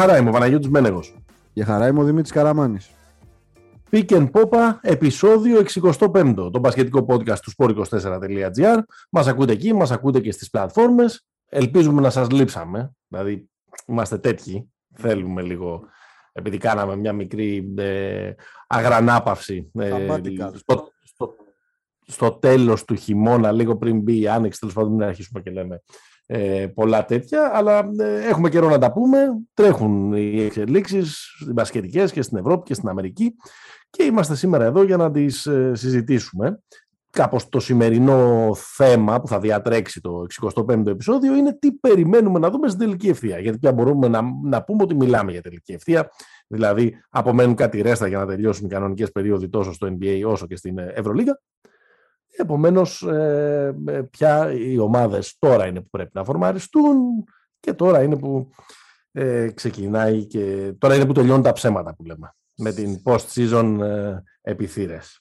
Για χαρά είμαι ο Παναγιώτης Μένεγος. Για χαρά είμαι ο Δημήτρης Καραμάνης. Pick and Popa, επεισόδιο 65, το μπασκετικό podcast του sport24.gr. Μας ακούτε εκεί, μας ακούτε και στις πλατφόρμες. Ελπίζουμε να σας λείψαμε, δηλαδή είμαστε τέτοιοι, θέλουμε λίγο, επειδή κάναμε μια μικρή ε, αγρανάπαυση ε, στο, στο, στο τέλος του χειμώνα, λίγο πριν μπει η άνοιξη, τέλος πάντων μην αρχίσουμε και λέμε ε, πολλά τέτοια, αλλά ε, έχουμε καιρό να τα πούμε. Τρέχουν οι εξελίξεις μπασκετικές και στην Ευρώπη και στην Αμερική και είμαστε σήμερα εδώ για να τις ε, συζητήσουμε. Κάπως το σημερινό θέμα που θα διατρέξει το 65ο επεισόδιο είναι τι περιμένουμε να δούμε στην τελική ευθεία. Γιατί πια μπορούμε να, να πούμε ότι μιλάμε για τελική ευθεία. Δηλαδή απομένουν κάτι ρέστα για να τελειώσουν οι κανονικές περίοδοι τόσο στο NBA όσο και στην Ευρωλίγα. Επομένως, ε, ε, πια οι ομάδες τώρα είναι που πρέπει να φορμαριστούν και τώρα είναι που ε, ξεκινάει και τώρα είναι που τελειώνουν τα ψέματα που λέμε με την post-season ε, επιθύρες.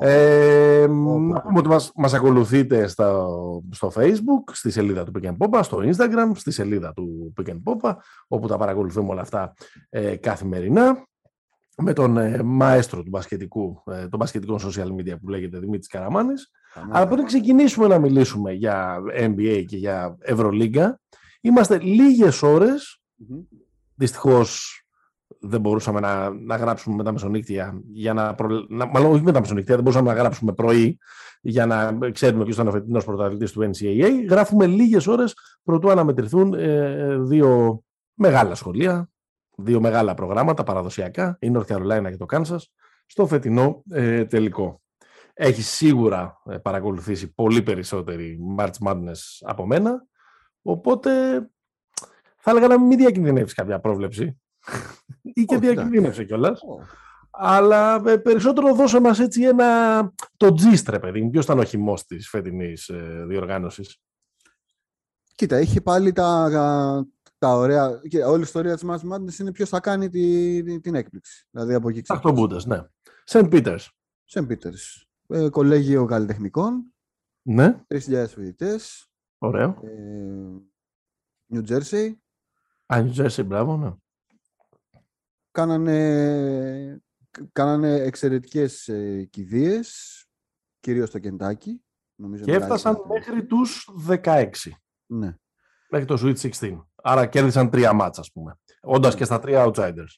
Ε, να πούμε ότι μας, μας ακολουθείτε στο, στο facebook, στη σελίδα του Pick and Popa, στο instagram, στη σελίδα του Pick and Popa, όπου τα παρακολουθούμε όλα αυτά ε, καθημερινά με τον ε, μαέστρο του μπασκετικού, ε, των μπασκετικών social media που λέγεται Δημήτρης Καραμάνης. Αλλά πριν ξεκινήσουμε να μιλήσουμε για NBA και για Ευρωλίγκα, είμαστε λίγες ώρες, mm-hmm. δυστυχώς δεν μπορούσαμε να, να γράψουμε με τα μεσονύκτια, για να, προ... να, μάλλον όχι με τα μεσονύκτια, δεν μπορούσαμε να γράψουμε πρωί για να ξέρουμε ποιος ήταν ο φετινός πρωταθλητής του NCAA. Γράφουμε λίγες ώρες προτού αναμετρηθούν ε, δύο μεγάλα σχολεία, δύο μεγάλα προγράμματα παραδοσιακά, η North Carolina και το Kansas, στο φετινό ε, τελικό. Έχει σίγουρα ε, παρακολουθήσει πολύ περισσότερη March Madness από μένα, οπότε θα έλεγα να μην διακινδυνεύσει κάποια πρόβλεψη ή και διακινδύνευσε κιόλας. Αλλά ε, περισσότερο δώσε μας έτσι ένα το τζίστρε, παιδί. Ποιος ήταν ο χυμός της φετινής ε, διοργάνωσης; Κοίτα, έχει πάλι τα, τα ωραία. Και όλη η ιστορία της Μάτς Madness είναι ποιος θα κάνει τη, την έκπληξη. Δηλαδή από εκεί ξεκινάει. Αυτό ναι. Σεν Πίτερ. Σεν Πίτερ. κολέγιο καλλιτεχνικών. Ναι. 3.000 φοιτητές. Ωραίο. Νιου Τζέρσεϊ. Α, Νιου Τζέρσεϊ, μπράβο, ναι. Κάνανε, κάνανε εξαιρετικές ε, κηδείες, κυρίως στο Κεντάκι. Νομίζω και έφτασαν μέχρι τους 16. Ναι. Μέχρι το Sweet 16. Άρα κέρδισαν τρία μάτσα, ας πούμε. Όντας και στα τρία outsiders.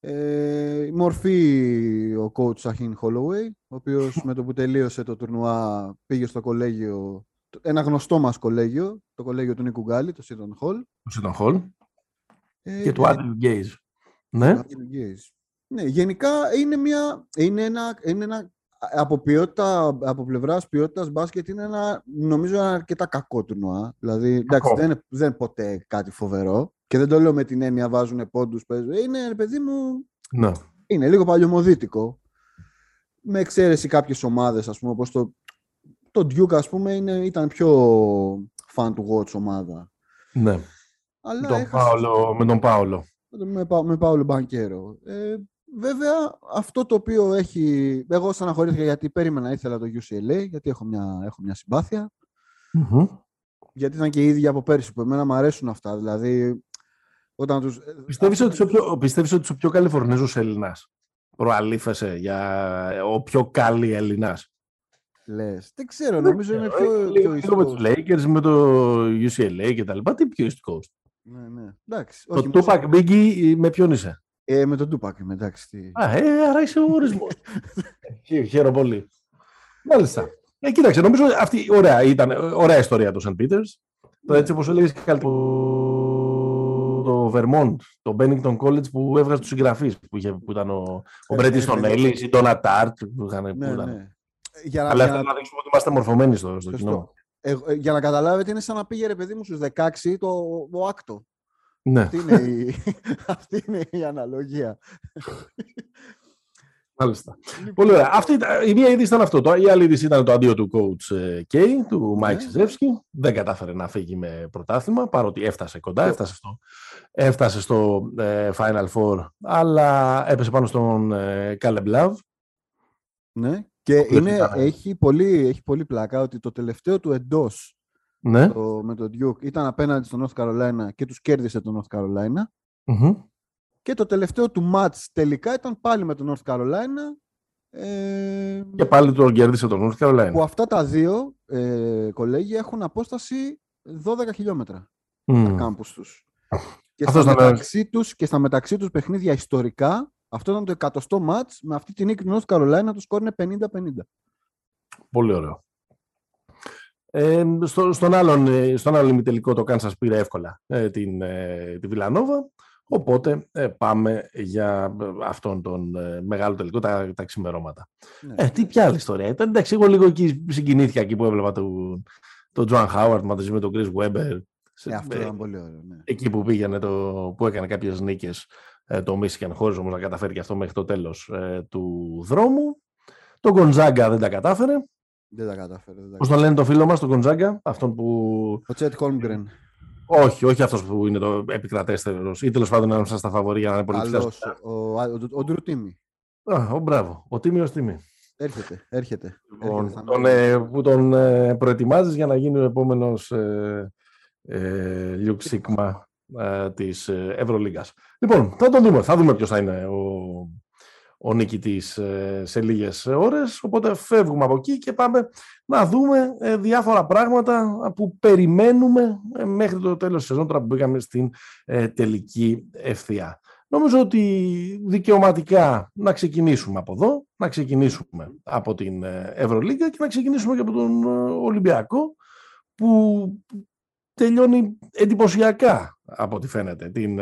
Ε, η μορφή ο coach Σαχίν Holloway, ο οποίος με το που τελείωσε το τουρνουά πήγε στο κολέγιο, ένα γνωστό μας κολέγιο, το κολέγιο του Νίκου Γκάλη, το Seton Hall. Το Seton Hall. Ε, και του Άντριου Γκέιζ. Ναι. ναι. Γενικά είναι, μια, είναι, ένα, είναι ένα από, ποιότητα, από πλευράς ποιότητας μπάσκετ είναι ένα, νομίζω ένα αρκετά κακό τουρνουά. Δηλαδή, εντάξει, δεν, είναι, δεν είναι ποτέ κάτι φοβερό. Και δεν το λέω με την έννοια βάζουν πόντους, παίζουν. Είναι, παιδί μου, ναι. είναι λίγο παλιωμοδίτικο. Με εξαίρεση κάποιες ομάδες, ας πούμε, όπως το, το Duke, ας πούμε, είναι, ήταν πιο fan to watch ομάδα. Ναι. Αλλά τον Πάολο, με τον Πάολο. Με, με Πάολο Μπανκέρο. Ε, Βέβαια, αυτό το οποίο έχει... Εγώ στεναχωρήθηκα γιατί περίμενα, ήθελα το UCLA, γιατί έχω μια, έχω μια συμπαθεια Γιατί ήταν και οι ίδιοι από πέρσι, που εμένα μου αρέσουν αυτά. Δηλαδή, όταν τους... Πιστεύεις, ότι, ο πιο, πιστεύεις ότι ο πιο Καλιφορνίζος Έλληνας; Προαλήφεσαι για ο πιο καλή Έλληνας; Λες. Δεν ξέρω, νομίζω είναι πιο, πιο Λίγο με τους Lakers, με το UCLA και τα λοιπά. Τι πιο East Coast. Ναι, ναι. Εντάξει. Το Tupac Biggie με ποιον είσαι; Ε, με τον Τούπακ είμαι, εντάξει. Α, ε, άρα είσαι ο ορισμός. Χαίρομαι πολύ. Μάλιστα. Ε, κοίταξε, νομίζω αυτή ωραία, ήταν ωραία ιστορία του Σαντ Πίτερ. Το έτσι όπως έλεγες και το, το Vermont, το Bennington College που έβγαζε τους συγγραφείς που, που ήταν ο, ο Μπρέτι στον Έλλη, η Ντόνα Τάρτ. Που είχαν, ναι, που ήταν. Ναι. Για να, Αλλά για να... να δείξουμε ότι είμαστε μορφωμένοι στο, στο κοινό. Ε, ε, για να καταλάβετε, είναι σαν να πήγε ρε παιδί μου στους 16 το, ο άκτο. Ναι. Αυτή, είναι η, αυτή είναι η αναλογία. Μάλιστα. Λοιπόν, Πολύ ωραία. Αυτή, η μία είδηση ήταν αυτό. Η άλλη είδηση ήταν το αντίο του coach K, ε, του Μάικ ναι. Δεν κατάφερε να φύγει με πρωτάθλημα, παρότι έφτασε κοντά, έφτασε στο, έφτασε στο ε, Final Four, αλλά έπεσε πάνω στον ε, Caleb Love. Ναι, και είναι, έχει, πολύ, έχει πολύ πλάκα ότι το τελευταίο του εντός ναι. το, με τον Duke ήταν απέναντι στο North Carolina και τους κέρδισε το North Carolina. Και το τελευταίο του μάτς τελικά ήταν πάλι με τον North Carolina. Ε, και πάλι το κέρδισε τον North Carolina. Που αυτά τα δύο ε, κολέγια έχουν απόσταση 12 χιλιόμετρα mm. τα κάμπους τους. Και στα, μεταξύ τους, και στα μεταξύ τους παιχνίδια ιστορικά, αυτό ήταν το εκατοστό μάτς, με αυτή την νίκη του North Carolina το σκόρ είναι 50-50. Πολύ ωραίο. Ε, στο, στον, άλλον, ε, στον άλλο ημιτελικό το Kansas πήρε εύκολα ε, την, ε, τη Βιλανόβα. Οπότε ε, πάμε για αυτόν τον ε, μεγάλο τελικό, τα, τα ξημερώματα. Ναι. Ε, τι πια άλλη ιστορία ήταν. Εντάξει, εγώ λίγο εκεί συγκινήθηκα εκεί που έβλεπα τον το Τζοαν Χάουαρτ μαζί με τον Chris Webber. Ε, αυτό ήταν πολύ ωραίο. Ναι. Εκεί που πήγαινε, το, που έκανε κάποιες νίκες το Michigan, χωρίς όμως να καταφέρει και αυτό μέχρι το τέλος του δρόμου. Το Γκοντζάγκα δεν τα κατάφερε. Δεν τα κατάφερε. Πώς τον λένε το φίλο μας, τον Γκοντζάγκα, αυτόν που. Ο Τσέτ Χόλμγκρεν. Όχι, όχι αυτός που είναι το επικρατέστερος ή τέλος πάντων ανάμεσα στα φαβορή για να είναι πολύ Ο, ο, ο, Ντρου Τίμι. Α, ο, μπράβο. Ο Τίμιος Τίμι. Έρχεται, έρχεται. Λοιπόν, έρχεται τον, ε, που τον ε, προετοιμάζεις για να γίνει ο επόμενος ε, ε, Λιουκ Σίγμα ε, της Ευρωλίγκας. Λοιπόν, θα τον δούμε. Θα δούμε ποιος θα είναι ο, ο νικητής ε, σε λίγες ώρες, οπότε φεύγουμε από εκεί και πάμε να δούμε ε, διάφορα πράγματα που περιμένουμε ε, μέχρι το τέλος της σεζόν, τώρα που μπήκαμε στην τελική ευθεία. Νομίζω ότι δικαιωματικά να ξεκινήσουμε από εδώ, να ξεκινήσουμε από την Ευρωλίγκα και να ξεκινήσουμε και από τον Ολυμπιακό, που τελειώνει εντυπωσιακά από ό,τι φαίνεται την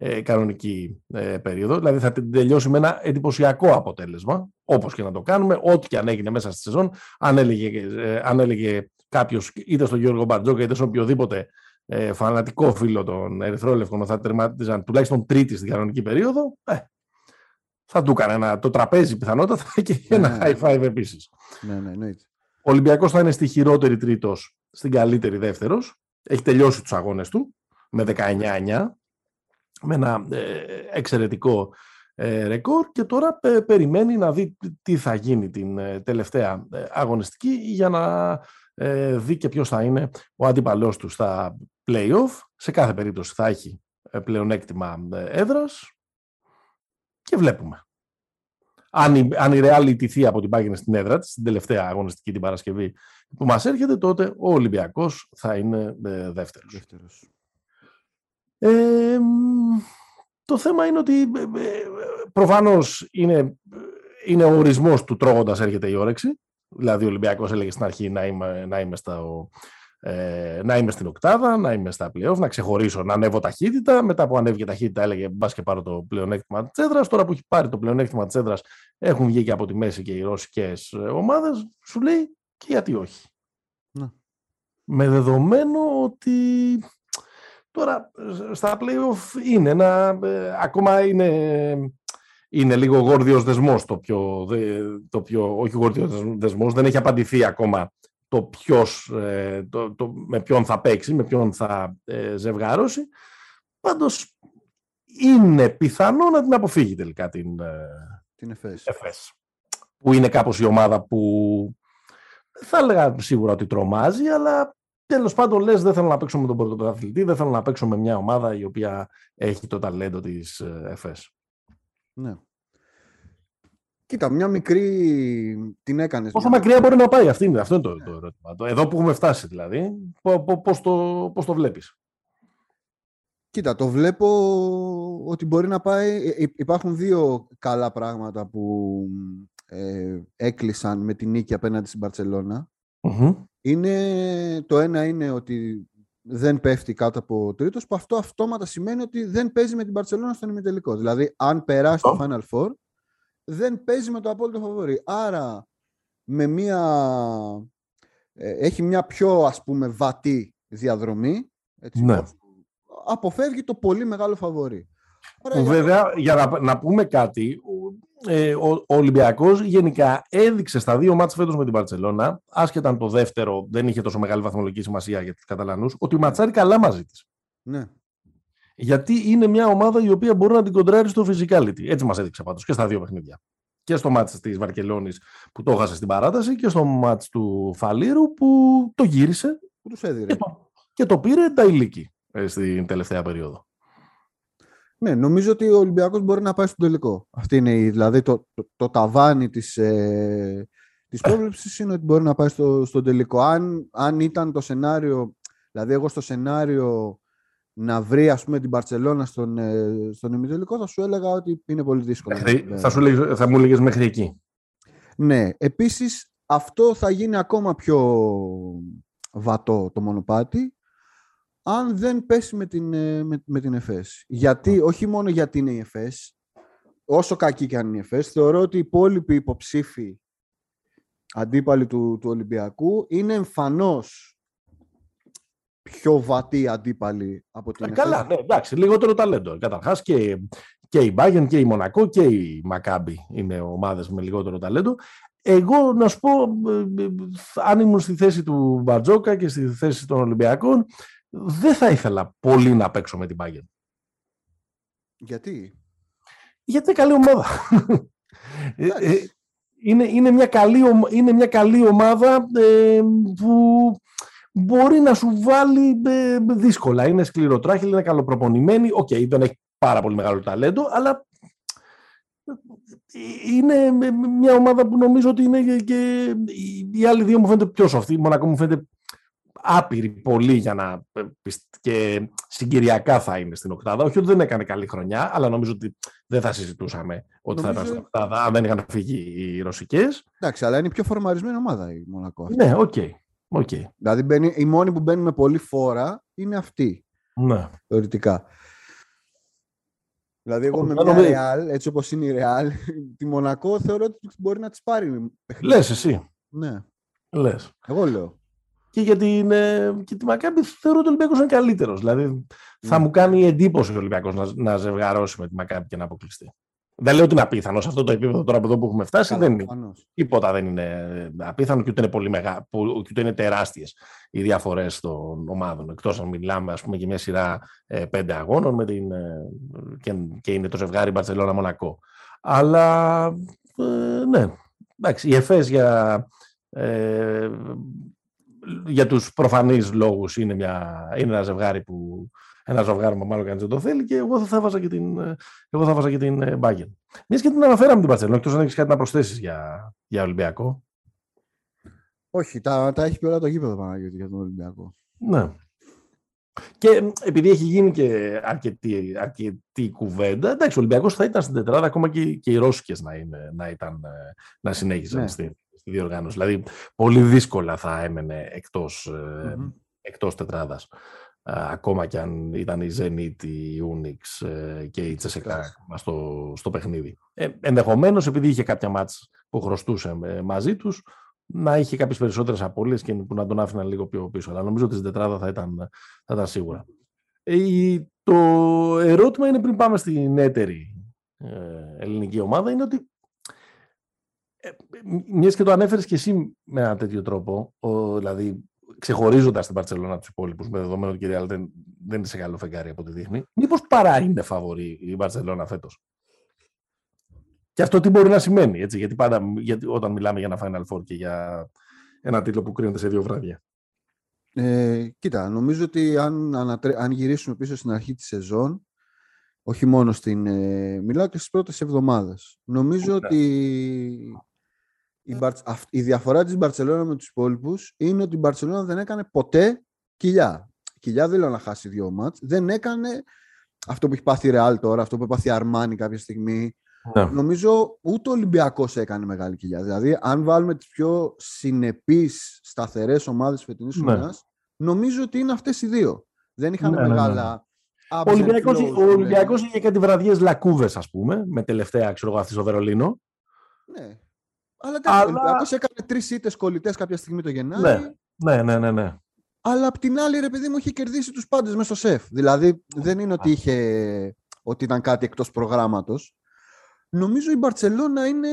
ε, κανονική ε, περίοδο. Δηλαδή θα τελειώσει με ένα εντυπωσιακό αποτέλεσμα, όπως και να το κάνουμε, ό,τι και αν έγινε μέσα στη σεζόν. Αν έλεγε, ε, αν έλεγε κάποιος είτε στον Γιώργο Μπαρτζόκα είτε σε οποιοδήποτε ε, φανατικό φίλο των Ερυθρόλευκων θα τερματίζαν τουλάχιστον τρίτη στην κανονική περίοδο, ε, θα του έκανε ένα, το τραπέζι πιθανότατα και ναι, ένα ναι, high five επίσης. Ναι, ναι, ναι. Ο Ολυμπιακός θα είναι στη χειρότερη τρίτος, στην καλύτερη δεύτερος. Έχει τελειώσει τους αγώνες του με 19-9 με ένα ε, εξαιρετικό ε, ρεκόρ και τώρα περιμένει να δει τι θα γίνει την ε, τελευταία αγωνιστική για να δει και ποιος θα είναι ο αντίπαλός του στα play-off. Σε κάθε περίπτωση θα έχει πλεονέκτημα έδρας και βλέπουμε. Αν η, αν η Real ιτηθεί από την πάγινη στην έδρα της, την τελευταία αγωνιστική την Παρασκευή που μας έρχεται, τότε ο Ολυμπιακός θα είναι δεύτερος. δεύτερος. Ε, το θέμα είναι ότι ε, ε, προφανώς είναι, είναι ο ορισμός του τρώγοντας έρχεται η όρεξη. Δηλαδή ο Ολυμπιακός έλεγε στην αρχή να είμαι, να είμαι, στα, ε, να είμαι στην οκτάδα, να είμαι στα playoff, να ξεχωρίσω, να ανέβω ταχύτητα. Μετά που ανέβηκε ταχύτητα έλεγε μπας και πάρω το πλεονέκτημα της έδρας. Τώρα που έχει πάρει το πλεονέκτημα της έδρας έχουν βγει και από τη μέση και οι ρωσικές ομάδες. Σου λέει και γιατί όχι. Να. Με δεδομένο ότι Τώρα στα playoff είναι ένα, ε, ακόμα είναι, είναι λίγο γόρδιος δεσμός το πιο, το πιο, όχι γόρδιος δεσμός, δεν έχει απαντηθεί ακόμα το ποιος, ε, το, το, με ποιον θα παίξει, με ποιον θα ε, ζευγάρώσει. Πάντως είναι πιθανό να την αποφύγει τελικά την, ε, την ΕΦΕΣ. Που είναι κάπως η ομάδα που θα έλεγα σίγουρα ότι τρομάζει, αλλά Τέλος πάντων, λες, δεν θέλω να παίξω με τον πρωτοαθλητή, δεν θέλω να παίξω με μια ομάδα η οποία έχει το ταλέντο της ε, ΕΦΕΣ. Ναι. Κοίτα, μια μικρή την έκανες. Πόσο μακριά μπορεί να πάει, αυτή είναι, αυτό είναι το, ναι. το ερώτημα. Εδώ που έχουμε φτάσει δηλαδή, πώς το, πώς το βλέπεις; Κοίτα, το βλέπω ότι μπορεί να πάει. Ε, ε, υπάρχουν δύο καλά πράγματα που ε, έκλεισαν με την νίκη απέναντι στην Μπαρτσελώνα. Είναι, το ένα είναι ότι δεν πέφτει κάτω από τρίτος, που αυτό αυτόματα σημαίνει ότι δεν παίζει με την Barcelona στον ημιτελικό. Δηλαδή, αν περάσει το Final Four, δεν παίζει με το απόλυτο φαβορή. Άρα, με μια... Ε, έχει μια πιο, ας πούμε, βατή διαδρομή. Έτσι, ναι. Αποφεύγει το πολύ μεγάλο φαβορή. Βέβαια, για να, να πούμε κάτι, ε, ο, ο Ολυμπιακός γενικά έδειξε στα δύο μάτς φέτος με την Παρσελώνα, άσχετα αν το δεύτερο δεν είχε τόσο μεγάλη βαθμολογική σημασία για τους Καταλανούς, ότι ματσάρει καλά μαζί της. Ναι. Γιατί είναι μια ομάδα η οποία μπορεί να την κοντράρει στο physicality. Έτσι μας έδειξε πάντως και στα δύο παιχνίδια. Και στο μάτς της Βαρκελόνης που το έχασε στην παράταση και στο μάτς του Φαλήρου που το γύρισε που τους έδιρε. Και, το, και το πήρε τα ηλίκη ε, στην τελευταία περίοδο. Ναι, νομίζω ότι ο Ολυμπιακός μπορεί να πάει στον τελικό. Αυτή είναι η, δηλαδή το, το, το ταβάνι της, ε, της πρόβλεψης είναι ότι μπορεί να πάει στο, στον τελικό. Αν, αν ήταν το σενάριο, δηλαδή εγώ στο σενάριο να βρει ας πούμε την Παρσελώνα στον, ε, στον ημιτελικό θα σου έλεγα ότι είναι πολύ δύσκολο. θα, σου θα μου έλεγες μέχρι εκεί. Ναι, επίσης αυτό θα γίνει ακόμα πιο βατό το μονοπάτι αν δεν πέσει με την, ε, με, με την ΕΦΕΣ. Γιατί, όχι μόνο γιατί είναι η ΕΦΕΣ, όσο κακή και αν είναι η ΕΦΕΣ, θεωρώ ότι οι υπόλοιποι υποψήφοι αντίπαλοι του, του Ολυμπιακού είναι εμφανώς πιο βατοί αντίπαλοι από την ε, ΕΦΕΣ. Καλά, ναι, εντάξει, λιγότερο ταλέντο. Καταρχάς και, και η Μπάγεν και η Μονακό και η Μακάμπη είναι ομάδες με λιγότερο ταλέντο. Εγώ να σου πω, ε, ε, αν ήμουν στη θέση του Μπαρτζόκα και στη θέση των Ολυμπιακών, δεν θα ήθελα πολύ να παίξω με την Bayern. Γιατί; Γιατί είναι καλή ομάδα. Ε, ε, είναι, είναι, μια καλή, είναι μια καλή ομάδα ε, που μπορεί να σου βάλει δύσκολα. Είναι σκληροτράχυλη, είναι καλοπροπονημένη. OK, okay, δεν έχει πάρα πολύ μεγάλο ταλέντο, αλλά είναι μια ομάδα που νομίζω ότι είναι και, οι άλλοι δύο μου φαίνεται πιο soft. Οι Μονακό μου φαίνεται άπειροι πολύ για να. Ε, και συγκυριακά θα είναι στην Οκτάδα. Όχι ότι δεν έκανε καλή χρονιά, αλλά νομίζω ότι δεν θα συζητούσαμε ότι θα ήταν στην Οκτάδα αν δεν είχαν φύγει οι Ρωσικές. Εντάξει, αλλά είναι η πιο φορμαρισμένη ομάδα η Μονακό. Ναι, OK. Okay. Okay. Δηλαδή μπαίνει, η μόνη που μπαίνει με πολύ φόρα είναι αυτή. Ναι. Θεωρητικά. Δηλαδή, εγώ με μια Real, έτσι όπως είναι η Real, τη Μονακό θεωρώ ότι μπορεί να της πάρει. Λες εσύ. Ναι. Λες. Εγώ λέω και για την, ε, και τη Μακάμπη θεωρώ ότι ο Ολυμπιακός είναι καλύτερος. Δηλαδή θα ναι. μου κάνει εντύπωση ο Ολυμπιακός να, να ζευγαρώσει με τη Μακάμπη και να αποκλειστεί. Δεν λέω ότι είναι απίθανος σε αυτό το επίπεδο τώρα από εδώ που έχουμε φτάσει. δεν είναι. Τίποτα δεν είναι απίθανο και ούτε είναι, πολύ μεγά, ούτε είναι τεράστιες οι διαφορές των ομάδων. Εκτός αν μιλάμε ας πούμε, για μια σειρά ε, πέντε αγώνων με την, ε, και, και, είναι το ζευγάρι Μπαρσελόνα-Μονακό. Αλλά ε, ναι, εντάξει, η ΕΦΕΣ για ε, για τους προφανείς λόγους είναι, μια, είναι ένα ζευγάρι που ένα ζευγάρι που μάλλον κανείς δεν το θέλει και εγώ θα βάζα και την, εγώ θα βάζα και την Bayern. Μιας και την αναφέραμε την Παρσελόνα, εκτός αν έχεις κάτι να προσθέσεις για, για Ολυμπιακό. Όχι, τα, τα έχει πει όλα το γήπεδο Παναγιώτη για τον Ολυμπιακό. Ναι. Και επειδή έχει γίνει και αρκετή, αρκετή κουβέντα, εντάξει, ο Ολυμπιακός θα ήταν στην τετράδα ακόμα και, και οι Ρώσικες να, είναι, να, ήταν, να συνέχιζαν ναι. στη, στη διοργάνωση. Δηλαδή, πολύ δύσκολα θα έμενε εκτός, mm-hmm. εκτός τετράδας. ακόμα και αν ήταν η Zenit, η Unix ε, και η Τσεσεκά στο, στο παιχνίδι. Ε, ενδεχομένως, επειδή είχε κάποια μάτς που χρωστούσε ε, μαζί τους, να είχε κάποιες περισσότερες απώλειες και που να τον άφηναν λίγο πιο πίσω. Αλλά νομίζω ότι στην τετράδα θα ήταν, θα ήταν σίγουρα. Ε, το ερώτημα είναι πριν πάμε στην έτερη ελληνική ομάδα είναι ότι ε, μιας και το ανέφερες και εσύ με ένα τέτοιο τρόπο, ο, δηλαδή ξεχωρίζοντας την Παρσελόνα από τους υπόλοιπους, με δεδομένο ότι η Real δεν, δεν είναι σε καλό φεγγάρι από ό,τι δείχνει, μήπως παρά είναι φαβορή η Μπαρσελόνα φέτος; Και αυτό τι μπορεί να σημαίνει, έτσι, γιατί πάντα γιατί όταν μιλάμε για ένα Final Four και για ένα τίτλο που κρίνεται σε δύο βράδια. Ε, κοίτα, νομίζω ότι αν, αν γυρίσουμε πίσω στην αρχή της σεζόν, όχι μόνο στην... Ε, μιλάω και στις πρώτες εβδομάδες. Νομίζω ότι η, η διαφορά της Μπαρτσελώνα με τους υπόλοιπους είναι ότι η Μπαρτσελώνα δεν έκανε ποτέ κοιλιά. Κοιλιά δεν λέω να χάσει δύο μάτς. Δεν έκανε αυτό που έχει πάθει η Ρεάλ τώρα, αυτό που έχει πάθει η Αρμάνι κάποια στιγμή. Ναι. Νομίζω ούτε ο Ολυμπιακός έκανε μεγάλη κοιλιά. Δηλαδή, αν βάλουμε τις πιο συνεπείς, σταθερές ομάδες φετινής ναι. νομίζω ότι είναι αυτές οι δύο. Δεν είχαν ναι, ναι μεγάλα. Ναι. Ο Ολυμπιακός, ο Ολυμπιακός είχε κάτι βραδιές λακκούβες, ας πούμε, με τελευταία, ξέρω εγώ, αυτή στο Βερολίνο. Ναι. Αλλά, Αλλά... ο Ολυμπιακός έκανε τρεις ήττες κολλητές κάποια στιγμή το Γενάρη. Ναι, ναι, ναι, ναι. ναι. Αλλά απ' την άλλη, ρε παιδί μου, είχε κερδίσει τους πάντες μέσα στο σεφ. Δηλαδή, δεν είναι ότι, είχε, ότι ήταν κάτι εκτός προγράμματος. Νομίζω η Μπαρτσελώνα είναι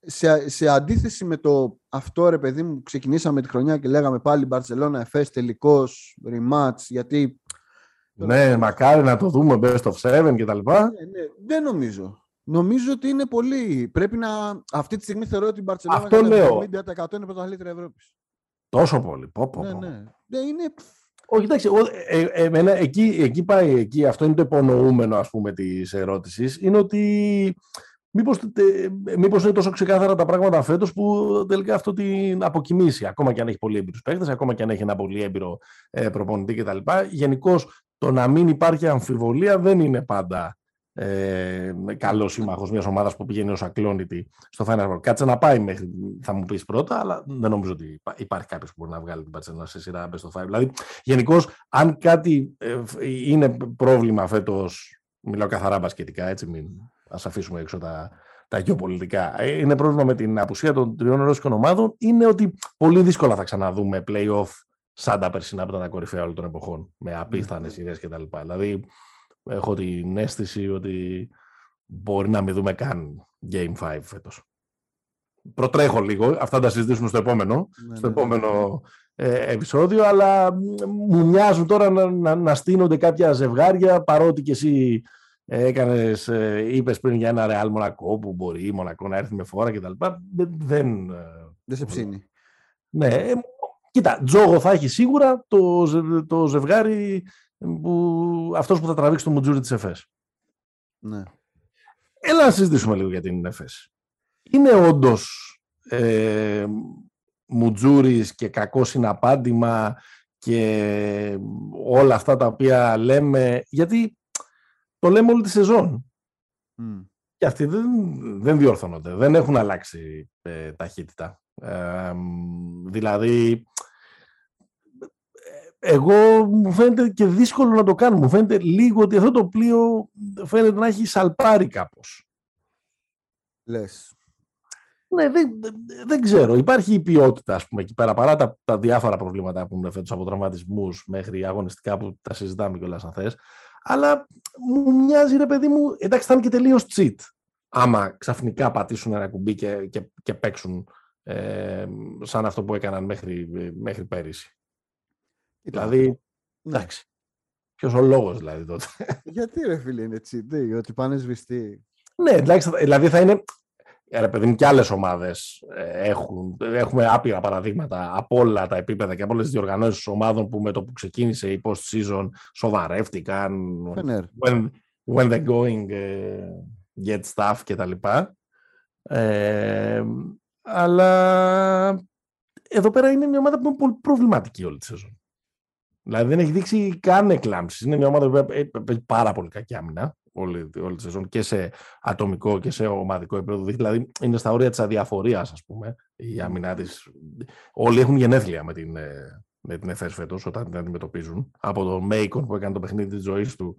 σε, σε αντίθεση με το αυτό, ρε παιδί μου, ξεκινήσαμε τη χρονιά και λέγαμε πάλι Μπαρτσελώνα, Εφές, τελικός, rematch, γιατί ναι, μακάρι να το δούμε best of seven και τα λοιπά. Ναι, ναι. Δεν νομίζω. Νομίζω ότι είναι πολύ. Πρέπει να. Αυτή τη στιγμή θεωρώ ότι η Μπαρσελόνα Αυτό λέω. 50% είναι πρωταθλήτρια Ευρώπης. Τόσο πολύ. Πω, πω, ναι, ναι. ναι είναι... Όχι, εντάξει, ε, ε, εμένα, εκεί, εκεί πάει, εκεί, αυτό είναι το υπονοούμενο ας πούμε της ερώτησης, είναι ότι μήπως, μήπως είναι τόσο ξεκάθαρα τα πράγματα φέτος που τελικά αυτό την αποκοιμήσει, ακόμα και αν έχει πολύ έμπειρους παίκτες, ακόμα και αν έχει ένα πολύ έμπειρο ε, προπονητή κτλ. Γενικώς το να μην υπάρχει αμφιβολία δεν είναι πάντα ε, καλός σύμμαχος μιας ομάδας που πηγαίνει ως ακλόνητη στο Final Four. Κάτσε να πάει μέχρι, θα μου πεις πρώτα, αλλά δεν νομίζω ότι υπάρχει κάποιος που μπορεί να βγάλει την Παρσελόνα σε σειρά στο Final. Δηλαδή, γενικώς, αν κάτι ε, είναι πρόβλημα φέτος, μιλάω καθαρά μπασκετικά, έτσι μην ας αφήσουμε έξω τα, τα γεωπολιτικά. Ε, είναι πρόβλημα με την απουσία των τριών ρώσικων ομάδων, είναι ότι πολύ δύσκολα θα ξαναδούμε play-off σαν τα περσινά που ήταν τα κορυφαία όλων των εποχών, με απίθανες ιδέε κτλ. Δηλαδή, έχω την αίσθηση ότι μπορεί να μην δούμε καν Game 5 φέτος. Προτρέχω λίγο, αυτά τα συζητήσουμε στο επόμενο, ναι, στο ναι, ναι. επόμενο ε, επεισόδιο, αλλά μου μοιάζουν τώρα να, να, να στείνονται κάποια ζευγάρια, παρότι και εσύ έκανες, ε, είπες πριν για ένα Ρεάλ Μονακό που μπορεί η Μονακό να έρθει με φόρα κτλ. Δεν, ε, δεν σε ψήνει. Ναι, ε, κοίτα, τζόγο θα έχει σίγουρα το, το ζευγάρι που, αυτός που θα τραβήξει το μουτζούρι της ΕΦΕΣ. Ναι. Έλα να συζητήσουμε λίγο για την ΕΦΕΣ. Είναι όντως ε, μουτζούρις και κακό συναπάντημα και όλα αυτά τα οποία λέμε, γιατί το λέμε όλη τη σεζόν. Και αυτοί δεν, δεν διορθώνονται, δεν έχουν αλλάξει ε, ταχύτητα. Ε, δηλαδή, εγώ μου φαίνεται και δύσκολο να το κάνω. Μου φαίνεται λίγο ότι αυτό το πλοίο φαίνεται να έχει σαλπάρει κάπως. Λες. Ναι, δεν, δεν ξέρω. Υπάρχει η ποιότητα, ας πούμε, εκεί πέρα, παρά τα, τα διάφορα προβλήματα που έχουν φέτος από τραυματισμούς μέχρι αγωνιστικά που τα συζητάμε κιόλας αν θες. Αλλά μου μοιάζει, ρε παιδί μου, εντάξει, θα είναι και τελείως cheat. Άμα ξαφνικά πατήσουν ένα κουμπί και, και, και παίξουν ε, σαν αυτό που έκαναν μέχρι, μέχρι πέρυσι. Δηλαδή, ναι. εντάξει. Ποιος ο λόγος δηλαδή τότε. Γιατί ρε φίλε είναι έτσι, ότι πάνε σβηστοί. Ναι, εντάξει, δηλαδή θα είναι. Ε, ρε παιδί μου, και άλλες ομάδες ε, έχουν. Έχουμε άπειρα παραδείγματα από όλα τα επίπεδα και από όλες τις διοργανώσεις ομάδων που με το που ξεκίνησε η post-season σοβαρεύτηκαν. When, when the going uh, get stuff κτλ. Ε, αλλά εδώ πέρα είναι μια ομάδα που είναι πολύ προβληματική όλη τη σεζόν. Δηλαδή δεν έχει δείξει καν εκλάμψεις. Είναι μια ομάδα που παίζει πάρα πολύ κακή άμυνα όλη, όλη τη σεζόν και σε ατομικό και σε ομαδικό επίπεδο. Δηλαδή είναι στα όρια της αδιαφορίας, ας πούμε, η άμυνά της. Όλοι έχουν γενέθλια με την, ε, με την ΕΦΕΣ φέτος όταν την αντιμετωπίζουν. Από το Μέικον που έκανε το παιχνίδι της ζωής του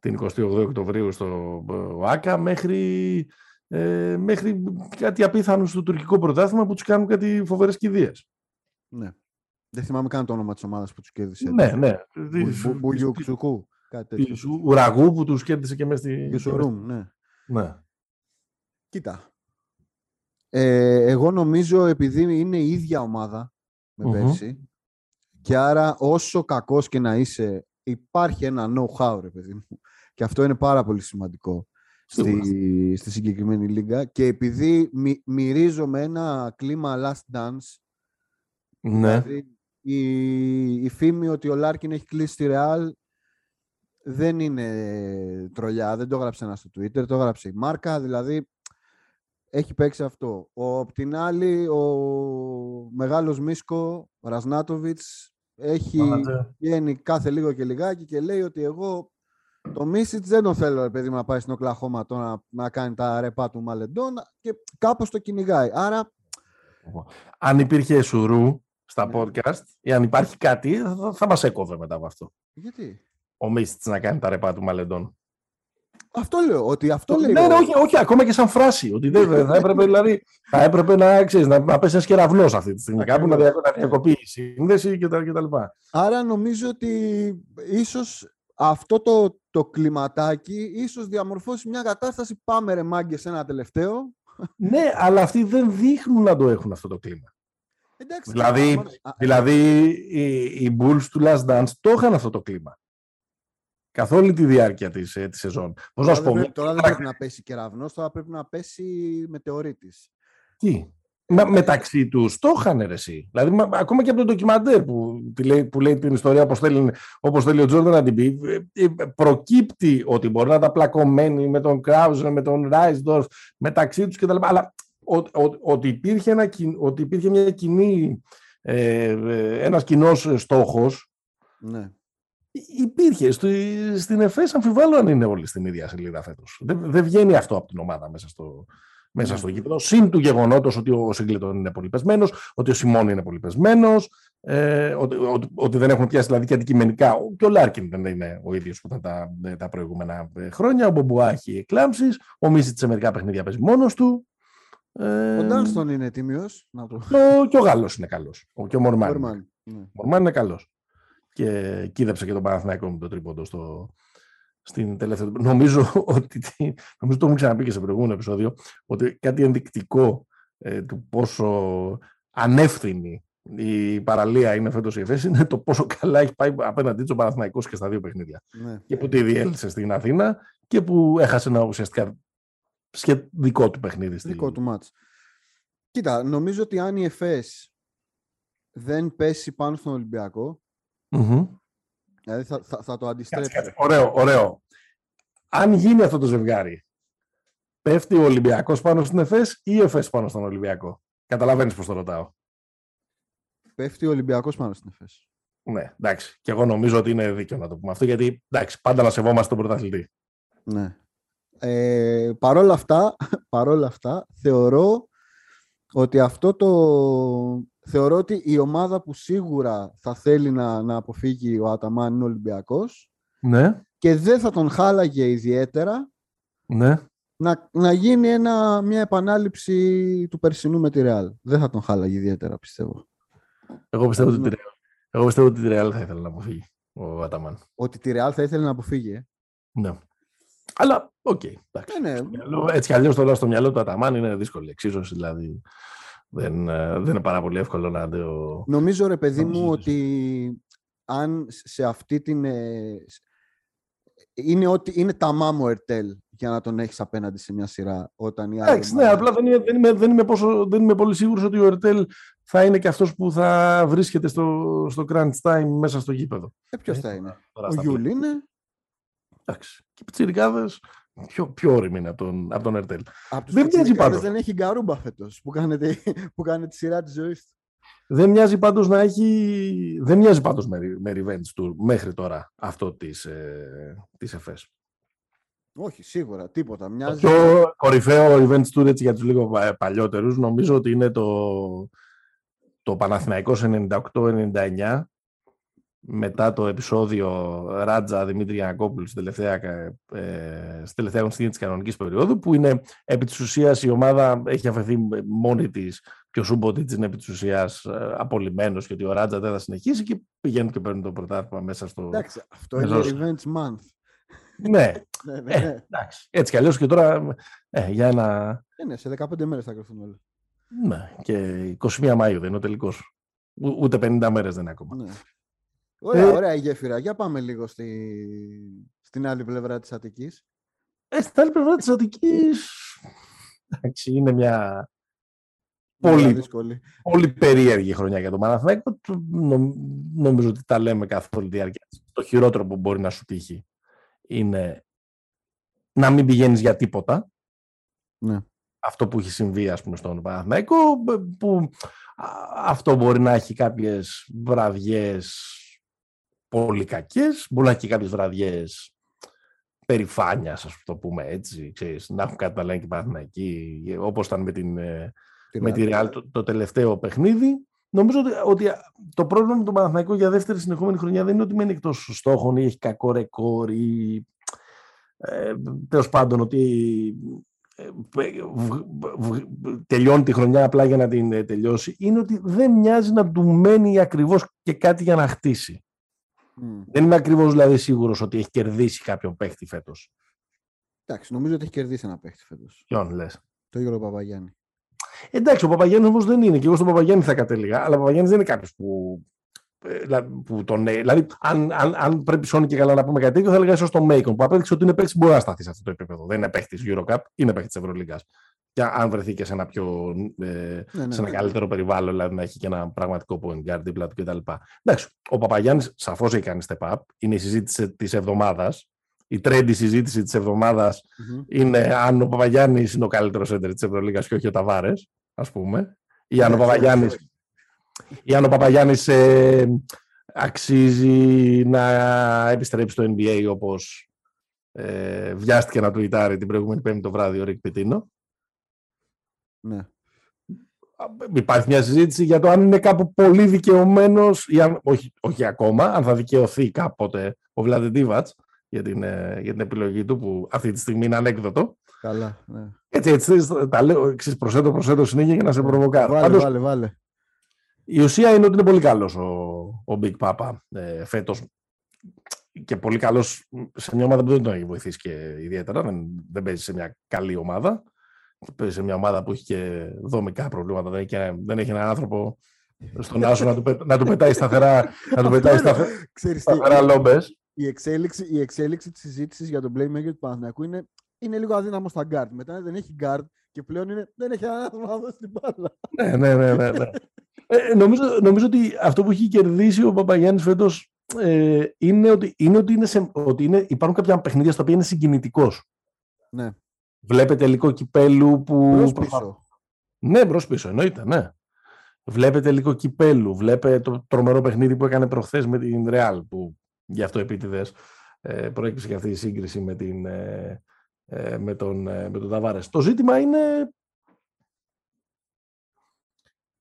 την 28 Οκτωβρίου στο ΆΚΑ μέχρι, ε, μέχρι κάτι απίθανο στο τουρκικό πρωτάθλημα που τους κάνουν κάτι φοβερές κηδείες. Ναι. Δεν θυμάμαι καν το όνομα της ομάδας που τους κέρδισε. Ναι, ναι. Μπουγιουξουκού. Ουραγού που τους κέρδισε και μέσα στη. Γιουσουρούμ, ναι. ναι. Κοίτα. Ε, εγώ νομίζω επειδή είναι η ίδια ομάδα με πέρσι και άρα όσο κακός και να είσαι υπάρχει ένα know-how ρε παιδί μου και αυτό είναι πάρα πολύ σημαντικό στη, στη συγκεκριμένη λίγα και επειδή μι, μυρίζομαι ένα κλίμα last dance ναι. δηλαδή η, η φήμη ότι ο Λάρκιν έχει κλείσει τη Ρεάλ δεν είναι τρολιά, δεν το έγραψε ένας στο Twitter, το έγραψε η Μάρκα, δηλαδή έχει παίξει αυτό. Ο, απ' την άλλη, ο μεγάλος Μίσκο, ο Ρασνάτοβιτς, έχει βγαίνει κάθε λίγο και λιγάκι και λέει ότι εγώ το Μίσιτς δεν τον θέλω, παιδί να πάει στην Οκλαχώμα να, να κάνει τα ρεπά του Μαλεντών και κάπως το κυνηγάει. Άρα... Αν υπήρχε Σουρού, στα ναι. podcast ή αν υπάρχει κάτι, θα, θα μας έκοβε μετά από αυτό. Γιατί; Ο Μίστης να κάνει τα ρεπά του Μαλεντών. Αυτό λέω, ότι αυτό λέει. Ναι, ναι, όχι, όχι, ακόμα και σαν φράση. Ότι δεν θα έπρεπε, δηλαδή, θα έπρεπε να, ξέρεις, να, να πέσει ένας κεραυνός αυτή τη στιγμή. Κάπου να, διακοπεί η σύνδεση κτλ. Άρα νομίζω ότι ίσως αυτό το, το κλιματάκι ίσως διαμορφώσει μια κατάσταση. Πάμε ρε μάγκε ένα τελευταίο. ναι, αλλά αυτοί δεν δείχνουν να το έχουν αυτό το κλίμα. Εντάξει, δηλαδή, δηλαδή οι, οι Bulls του Last Dance το είχαν αυτό το κλίμα. Καθ' όλη τη διάρκεια της, ε, της σεζόν. Πώς τώρα, να σου πω, δεν, τώρα δεν πρέπει να πέσει κεραυνός, τώρα πρέπει να πέσει μετεωρίτης. Τι; Μα, μεταξύ τους το είχαν εσύ. Δηλαδή, μα, ακόμα και από το ντοκιμαντέρ που, λέει, που λέει την ιστορία όπως θέλει, όπως θέλει ο Τζόρνταν να την πει, ε, ε, προκύπτει ότι μπορεί να τα πλακωμένοι με τον Κράουζερ, με τον Ράισντορφ, μεταξύ τους κτλ. Αλλά ότι, υπήρχε ένα, ότι υπήρχε μια κοινή, ε, ε ένας κοινός στόχος ναι. Υπήρχε. στην ΕΦΕΣ αμφιβάλλω αν είναι όλοι στην ίδια σελίδα φέτος. Δεν, δεν βγαίνει αυτό από την ομάδα μέσα στο, μέσα ναι. στο γήπεδο. Συν του γεγονότος ότι ο Σίγκλετον είναι πολύ πεσμένος, ότι ο Σιμών είναι πολύ πεσμένος, ε, ότι, ότι, ότι, δεν έχουν πιάσει δηλαδή και αντικειμενικά. Και ο Λάρκιν δεν είναι ο ίδιος που ήταν τα, τα προηγούμενα ε, χρόνια. Ο Μπομπουά έχει εκλάμψεις. Ο Μίσιτς σε μερικά παιχνίδια παίζει μόνος του. Ε, ο Ντάλστον είναι τίμιος. Το... Και ο Γάλλος είναι καλός. Και ο Μορμάν. Μορμάν, ναι. Μορμάν είναι καλός. Και κίδεψε και τον Παναθηναϊκό με το τρίποντο στο, στην τελευταία. Νομίζω ότι. Νομίζω το έχουμε ξαναπεί και σε προηγούμενο επεισόδιο. Ότι κάτι ενδεικτικό ε, του πόσο ανεύθυνη η παραλία είναι φέτος η ΕΦΕΣ είναι το πόσο καλά έχει πάει απέναντί του ο και στα δύο παιχνίδια. Ναι. Και που τη διέλυσε στην Αθήνα και που έχασε ένα ουσιαστικά δικό του παιχνίδι. Δικό του μάτς. Κοίτα, νομίζω ότι αν η ΕΦΕΣ δεν πέσει πάνω στον Ολυμπιακό, Δηλαδή θα, θα, θα το αντιστρέψει. Ωραίο, ωραίο. Αν γίνει αυτό το ζευγάρι, πέφτει ο Ολυμπιακός πάνω στην ΕΦΕΣ ή η ΕΦΕΣ πάνω στον Ολυμπιακό; Καταλαβαίνεις πώς το ρωτάω. Πέφτει ο Ολυμπιακός πάνω στην ΕΦΕΣ. Ναι, εντάξει. Και εγώ νομίζω ότι είναι δίκαιο να το πούμε αυτό, γιατί εντάξει, πάντα να σεβόμαστε τον πρωταθλητή. Ναι. Ε, παρόλα, αυτά, παρόλα αυτά, θεωρώ ότι αυτό το, θεωρώ ότι η ομάδα που σίγουρα θα θέλει να, να αποφύγει ο Αταμάν είναι ο Ολυμπιακός ναι. και δεν θα τον χάλαγε ιδιαίτερα ναι. να, να γίνει ένα, μια επανάληψη του περσινού με τη Ρεάλ. Δεν θα τον χάλαγε ιδιαίτερα, πιστεύω. Εγώ πιστεύω, ότι, τη Εγώ πιστεύω ότι τη Ρεάλ θα ήθελε να αποφύγει ο Αταμάν. Ότι τη Ρεάλ θα ήθελε να αποφύγει, ε; Ναι. Αλλά, OK. Okay, ε, ναι. Έτσι κι αλλιώς τώρα στο μυαλό του Αταμάν είναι δύσκολη εξίσωση. Δηλαδή, δεν, ε, δεν είναι πάρα πολύ εύκολο να το... Νομίζω ρε παιδί μου ότι αν σε αυτή την... Ε, είναι, ότι, είναι ταμάμ ο Ερτέλ για να τον έχεις απέναντι σε μια σειρά όταν η Εντάξει, ναι, απλά δεν είμαι, δεν, είμαι, δεν, είμαι πόσο, δεν είμαι πολύ σίγουρος ότι ο Ερτέλ θα είναι και αυτός που θα βρίσκεται στο, στο crunch time μέσα στο γήπεδο. Ε, ποιος θα είναι; Ο Γιούλ είναι; Εντάξει. Και οι πιτσιρικάδες πιο, πιο ώριμοι είναι από τον, από τον Ερτέλ. Από δεν μοιάζει πάντως. Δεν έχει Γκαρούμπα φέτος που κάνετε, που κάνετε τη σειρά της ζωής του. Δεν μοιάζει πάντως να έχει... Δεν μοιάζει πάντως με, με revenge tour μέχρι τώρα αυτό της, ε, της ΕΦΕΣ. Όχι, σίγουρα, τίποτα. Μοιάζει... Το πιο κορυφαίο revenge tour έτσι, για τους λίγο παλιότερους νομίζω ότι είναι το, το Παναθηναϊκός 98-99 μετά το επεισόδιο Ράτζα Δημήτρη Γιανακόπουλου στην τελευταία, ε, στη τελευταία αγωνιστική της κανονικής περίοδου που είναι επί της ουσίας η ομάδα έχει αφαιθεί μόνη της και ο Σούμποτιτς είναι επί της ουσίας ε, απολυμμένος και ότι ο Ράτζα δεν θα συνεχίσει και πηγαίνουν και παίρνουν το πρωτάθλημα μέσα στο... Εντάξει, αυτό είναι revenge month. ναι, ναι, ναι, ε, ναι. εντάξει. έτσι κι αλλιώς και τώρα ε, για ένα... Ε, ναι, σε 15 μέρες θα κρυφθούν όλοι. Ναι, και 21 Μαΐου δεν είναι ο τελικός. Ούτε 50 μέρες δεν είναι ακόμα. Ναι. Ωραία, ε, ωραία η γέφυρα. Για πάμε λίγο στη... στην άλλη πλευρά της Αττικής. Ε, στην άλλη πλευρά της Αττικής... Εντάξει, είναι μια πολύ, πολύ περίεργη χρονιά για τον Παναθηναϊκό. νομίζω ότι τα λέμε καθ' όλη τη διάρκεια. Το χειρότερο που μπορεί να σου τύχει είναι να μην πηγαίνεις για τίποτα. Ναι. Αυτό που έχει συμβεί, ας πούμε, στον Παναθηναϊκό, που αυτό μπορεί να έχει κάποιες βραδιές πολύ κακές, μπορεί να έχει και κάποιες βραδιές περηφάνειας, ας το πούμε έτσι, ξέρεις, να έχουν κάτι να λένε και Παναθηναϊκοί, όπως ήταν με, την, ε, με τη Real το, το, τελευταίο παιχνίδι. Νομίζω ότι, ότι το πρόβλημα με τον Παναθηναϊκό για δεύτερη συνεχόμενη χρονιά δεν είναι ότι μένει εκτός στόχων ή έχει κακό ρεκόρ ή ε, τέλος πάντων ότι ε, τελειώνει τη χρονιά απλά για να την ε, τελειώσει είναι ότι δεν μοιάζει να του μένει ακριβώς και κάτι για να χτίσει. Δεν είμαι ακριβώς δηλαδή σίγουρος ότι έχει κερδίσει κάποιον παίχτη φέτος. Εντάξει, νομίζω ότι έχει κερδίσει ένα παίχτη φέτος. Ποιον λες; Το Γιώργο Παπαγιάννη. Εντάξει, ο Παπαγιάννης όμως δεν είναι. Και εγώ στον Παπαγιάννη θα κατέληγα. Αλλά ο Παπαγιάννης δεν είναι κάποιος που. Ε, που τον, δηλαδή, αν, αν, αν πρέπει σώνει και καλά να πούμε κάτι τέτοιο, θα έλεγα ίσως τον Μέικον που απέδειξε ότι είναι παίχτη που μπορεί να σταθεί σε αυτό το επίπεδο. Δεν είναι παίχτη Eurocup, είναι παίχτη της Ευρωλίγκας. Και αν βρεθεί και σε ένα, πιο, ε, ναι, ναι, σε ένα ναι. καλύτερο περιβάλλον, δηλαδή να έχει και ένα πραγματικό point guard δίπλα του κτλ. Εντάξει, ο Παπαγιάννης σαφώς έχει κάνει step up. Είναι η συζήτηση της εβδομάδας. Η trendy συζήτηση της εβδομάδας mm-hmm. είναι αν ο Παπαγιάννης είναι ο καλύτερος έντερ της Ευρωλίγα και όχι ο Ταβάρες, ας πούμε. Ή αν ο Παπαγιάννη. Ή αν ο Παπαγιάννης ε, αξίζει να επιστρέψει στο NBA όπως ε, βιάστηκε να τουιτάρει την προηγούμενη πέμπτη το βράδυ ο Ρικ Πιτίνο. Ναι. Υπάρχει μια συζήτηση για το αν είναι κάπου πολύ δικαιωμένος, ή αν, όχι, όχι ακόμα, αν θα δικαιωθεί κάποτε ο Βλάντε Ντίβατς για την, ε, για την επιλογή του, που αυτή τη στιγμή είναι ανέκδοτο. Καλά, ναι. Έτσι, έτσι, τα λέω, εξής, προσέτω, προσέτω συνέχεια για να σε προβοκάρω. Βάλε, Πάντως, βάλε, βάλε. Η ουσία είναι ότι είναι πολύ καλός ο, ο Big Papa ε, φέτος και πολύ καλός σε μια ομάδα που δεν τον έχει βοηθήσει και ιδιαίτερα, δεν, δεν παίζει σε μια καλή ομάδα παίζει σε μια ομάδα που έχει και δομικά προβλήματα. Δεν έχει, δεν έχει έναν άνθρωπο στον Άσο να του, να του πετάει σταθερά, να του πετάει σταθερά, σταθερά λόμπες. Η εξέλιξη, η εξέλιξη της συζήτησης για τον playmaker του Παναθηναϊκού είναι, είναι λίγο αδύναμο στα guard. Μετά δεν έχει guard και πλέον είναι, δεν έχει έναν άνθρωπο να δώσει την μπάλα. ναι, ναι, ναι. ναι, ναι. ε, νομίζω, νομίζω ότι αυτό που έχει κερδίσει ο Παπαγιάννης φέτος ε, είναι, ότι, είναι, ότι, είναι σε, ότι είναι, υπάρχουν κάποια παιχνίδια στα οποία είναι συγκινητικός. Ναι. Βλέπετε τελικό κυπέλου που... Μπρος πίσω. Ναι, μπρος πίσω, εννοείται, ναι. Βλέπετε τελικό κυπέλου, βλέπετε το τρομερό παιχνίδι που έκανε προχθές με την Ρεάλ, που γι' αυτό επίτηδες ε, προέκυψε και αυτή η σύγκριση με, την, ε, ε με τον, ε, με τον Ταβάρες. Το ζήτημα είναι...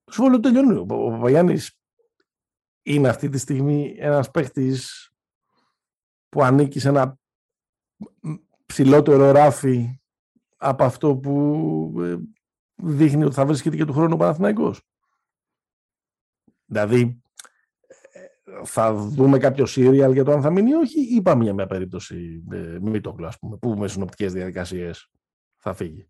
Το συμβόλαιο τελειώνει. Ο Παπαγιάννης είναι αυτή τη στιγμή ένας παίχτης που ανήκει σε ένα ψηλότερο ράφι από αυτό που ε, δείχνει ότι θα βρίσκεται και του χρόνου ο Παναθηναϊκός. Δηλαδή, ε, θα δούμε κάποιο σύριαλ για το αν θα μείνει ή όχι, ή πάμε για μια περίπτωση ε, μήτοκλου, ας πούμε, που με συνοπτικές διαδικασίες θα φύγει.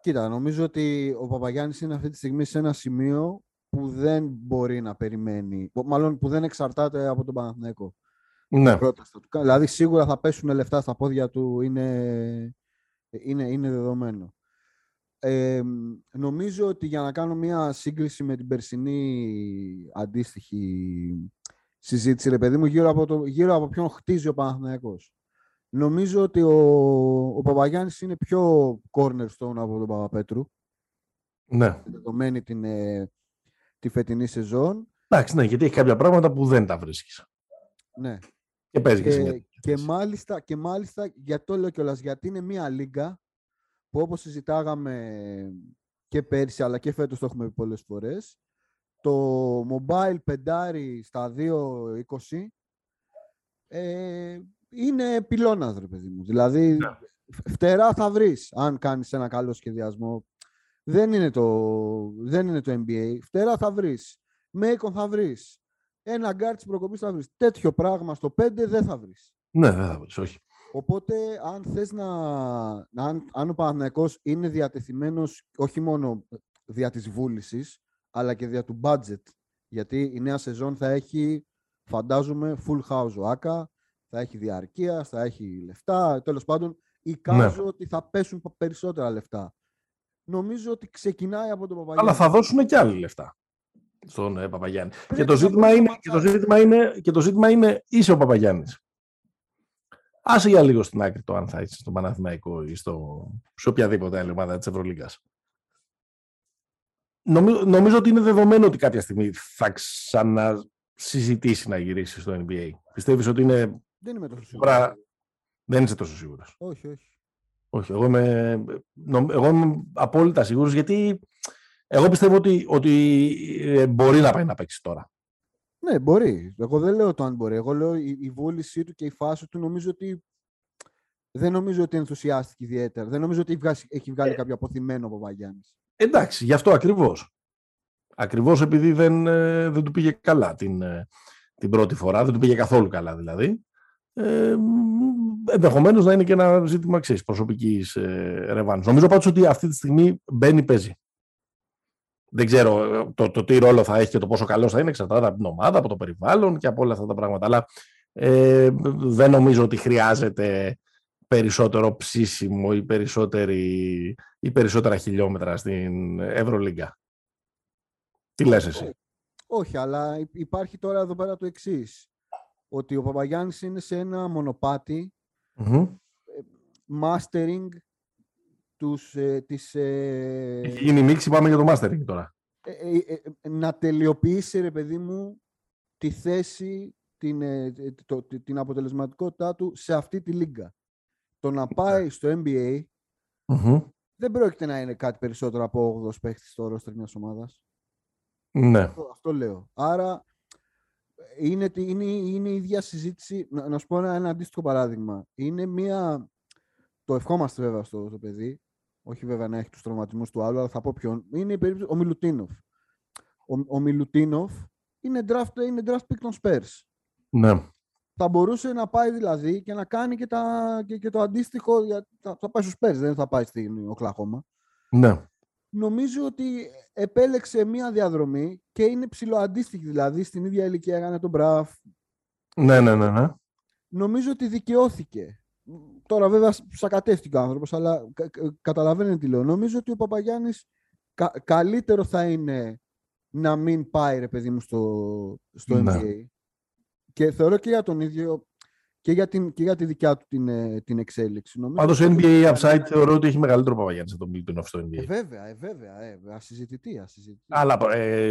Κοίτα, νομίζω ότι ο Παπαγιάννης είναι αυτή τη στιγμή σε ένα σημείο που δεν μπορεί να περιμένει, μάλλον που δεν εξαρτάται από τον Παναθηναϊκό. Ναι. Δηλαδή, σίγουρα θα πέσουν λεφτά στα πόδια του, είναι είναι, είναι δεδομένο. Ε, νομίζω ότι για να κάνω μια σύγκριση με την περσινή αντίστοιχη συζήτηση, ρε παιδί μου, γύρω από, το, γύρω από ποιον χτίζει ο Παναθηναϊκός. Νομίζω ότι ο, ο Παπαγιάννης είναι πιο cornerstone από τον Παπαπέτρου. Ναι. Δεδομένη την, ε, τη φετινή σεζόν. Εντάξει, ναι, γιατί έχει κάποια πράγματα που δεν τα βρίσκεις. Ναι. Και παίζει και, και, μάλιστα, και μάλιστα, για το λέω κιόλας, γιατί είναι μια λίγα που όπως συζητάγαμε και πέρσι, αλλά και φέτος το έχουμε πει πολλές φορές, το mobile πεντάρι στα 2.20 ε, είναι πυλώνας, ρε παιδί μου. Δηλαδή, ναι. φτερά θα βρεις, αν κάνεις ένα καλό σχεδιασμό. Δεν είναι το, δεν είναι το NBA. Φτερά θα βρεις. Μέικον θα βρεις ένα γκάρ της προκοπής θα βρεις. Τέτοιο πράγμα στο 5 δεν θα βρεις. Ναι, δεν θα βρει, όχι. Οπότε, αν θες να. Αν, αν ο Παναθηναϊκός είναι διατεθειμένος όχι μόνο δια της βούλησης, αλλά και δια του budget. Γιατί η νέα σεζόν θα έχει, φαντάζομαι, full house ο Άκα, θα έχει διαρκεία, θα έχει λεφτά. Τέλος πάντων, εικάζω ναι. ότι θα πέσουν περισσότερα λεφτά. Νομίζω ότι ξεκινάει από τον Παπαγιάννη. Αλλά θα δώσουν και άλλοι λεφτά στον ε, Παπαγιάννη. Και το, ζήτημα είναι, και, το ζήτημα είναι, και το ζήτημα είναι είσαι ο Παπαγιάννης. Άσε για λίγο στην άκρη το αν θα είσαι στο Παναθηναϊκό ή στο, σε οποιαδήποτε άλλη ομάδα της Ευρωλίγκας. Νομίζω, νομίζω ότι είναι δεδομένο ότι κάποια στιγμή θα ξανασυζητήσει να γυρίσει στο NBA. Πιστεύεις ότι είναι... Δεν είμαι τόσο σίγουρος. Δεν είσαι τόσο σίγουρος. Όχι, όχι. Όχι, εγώ είμαι, εγώ είμαι απόλυτα σίγουρος γιατί εγώ πιστεύω ότι, ότι ε, μπορεί να πάει να παίξει τώρα. Ναι, μπορεί. Εγώ δεν λέω το αν μπορεί. Εγώ λέω η, η βούλησή του και η φάση του νομίζω ότι δεν νομίζω ότι ενθουσιάστηκε ιδιαίτερα. Δεν νομίζω ότι έχει βγάλει ε, κάποιο αποθυμένο ο Παπαγιάννης. Εντάξει, γι' αυτό ακριβώς. Ακριβώς επειδή δεν, ε, δεν του πήγε καλά την, την πρώτη φορά, δεν του πήγε καθόλου καλά δηλαδή. Ε, Ενδεχομένως να είναι και ένα ζήτημα προσωπικής ε, ρευάνη. Νομίζω πάντως ότι αυτή τη στιγμή μπαίνει, παίζει. Δεν ξέρω το, το τι ρόλο θα έχει και το πόσο καλός θα είναι, εξαρτάται από την ομάδα, από το περιβάλλον και από όλα αυτά τα πράγματα. Αλλά ε, δεν νομίζω ότι χρειάζεται περισσότερο ψήσιμο ή, περισσότερη, ή περισσότερα χιλιόμετρα στην Ευρωλίγκα. Τι λες εσύ; Όχι, αλλά υπάρχει τώρα εδώ πέρα το εξής. Ότι ο Παπαγιάννης είναι σε ένα μονοπάτι mastering τους, ε, τις... Ε, Έχει γίνει μίξη, πάμε για το mastering τώρα. Ε, ε, να τελειοποιήσει, ρε παιδί μου, τη θέση, την, το, την αποτελεσματικότητά του σε αυτή τη λίγκα. Το να πάει στο NBA δεν πρόκειται να είναι κάτι περισσότερο από 8 παίχτης στο ρόστερ μιας ομάδας. Ναι. Αυτό, λέω. Άρα είναι, είναι, είναι η ίδια συζήτηση. Να, να σου πω ένα, ένα αντίστοιχο παράδειγμα. Είναι μια. Το ευχόμαστε βέβαια στο, στο παιδί. Όχι βέβαια να έχει τους τραυματισμούς του άλλου, αλλά θα πω ποιον. Είναι η περίπτωση ο Μιλουτίνοφ. Ο, ο Μιλουτίνοφ είναι draft, είναι draft pick των Spurs. Ναι. Θα μπορούσε να πάει δηλαδή και να κάνει και, τα, και, και το αντίστοιχο. Για, θα, θα πάει στους Spurs, δεν θα πάει στην Οκλαχώμα. Ναι. Νομίζω ότι επέλεξε μία διαδρομή και είναι ψηλοαντίστοιχη δηλαδή στην ίδια ηλικία έκανε τον Μπραφ. Ναι, ναι, ναι, ναι. Νομίζω ότι δικαιώθηκε. Τώρα βέβαια σακατεύτηκε ο άνθρωπος, αλλά καταλαβαίνετε τι λέω. Νομίζω ότι ο Παπαγιάννης καλύτερο θα είναι να μην πάει ρε παιδί μου στο, στο ναι. NBA. Και θεωρώ και για τον ίδιο και για, την, και για τη δικιά του την, ε, την εξέλιξη. Πάντως NBA Upside θεωρώ ότι έχει μεγαλύτερο Παπαγιάννης από τον Milton στο NBA. Ε, βέβαια, ε, βέβαια. Ε, ασυζητητή, ασυζητητή. Αλλά ε,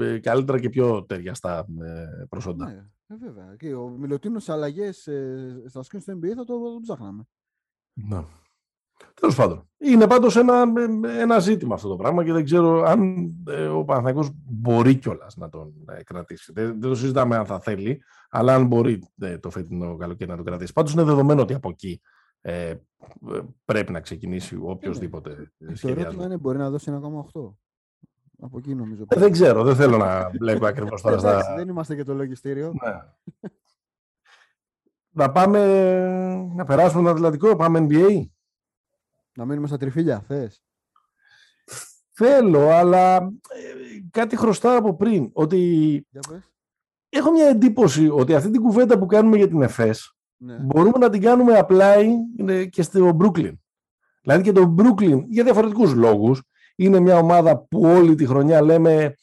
ε, καλύτερα και πιο ταιριαστά ε, προσόντα. Ναι, ε, βέβαια. Και ο Μιλωτίνος αλλαγές ε, στα σκριν στο NBA θα το, το ψάχναμε. Ναι. Τέλος πάντων. Είναι πάντως ένα, ένα ζήτημα αυτό το πράγμα και δεν ξέρω αν ε, ο Παναθηναϊκός μπορεί κιόλας να τον ε, κρατήσει. Δεν, δεν, το συζητάμε αν θα θέλει, αλλά αν μπορεί ε, το φετινό καλοκαίρι να τον κρατήσει. Πάντως είναι δεδομένο ότι από εκεί ε, πρέπει να ξεκινήσει οποιοδήποτε ε, Το ερώτημα είναι μπορεί να δώσει 1,8. Από εκεί νομίζω. Ε, δεν ξέρω, δεν θέλω να μπλέκω ακριβώς τώρα στα. Δεν είμαστε και το λογιστήριο. Ναι. να πάμε να περάσουμε το Ατλαντικό, πάμε NBA. Να μείνουμε στα τριφύλια, θες; Θέλω, αλλά ε, κάτι χρωστάω από πριν. Ότι έχω μια εντύπωση ότι αυτή την κουβέντα που κάνουμε για την ΕΦΕΣ ναι. μπορούμε να την κάνουμε απλά και στο Brooklyn. Δηλαδή και το Brooklyn για διαφορετικούς λόγους είναι μια ομάδα που όλη τη χρονιά λέμε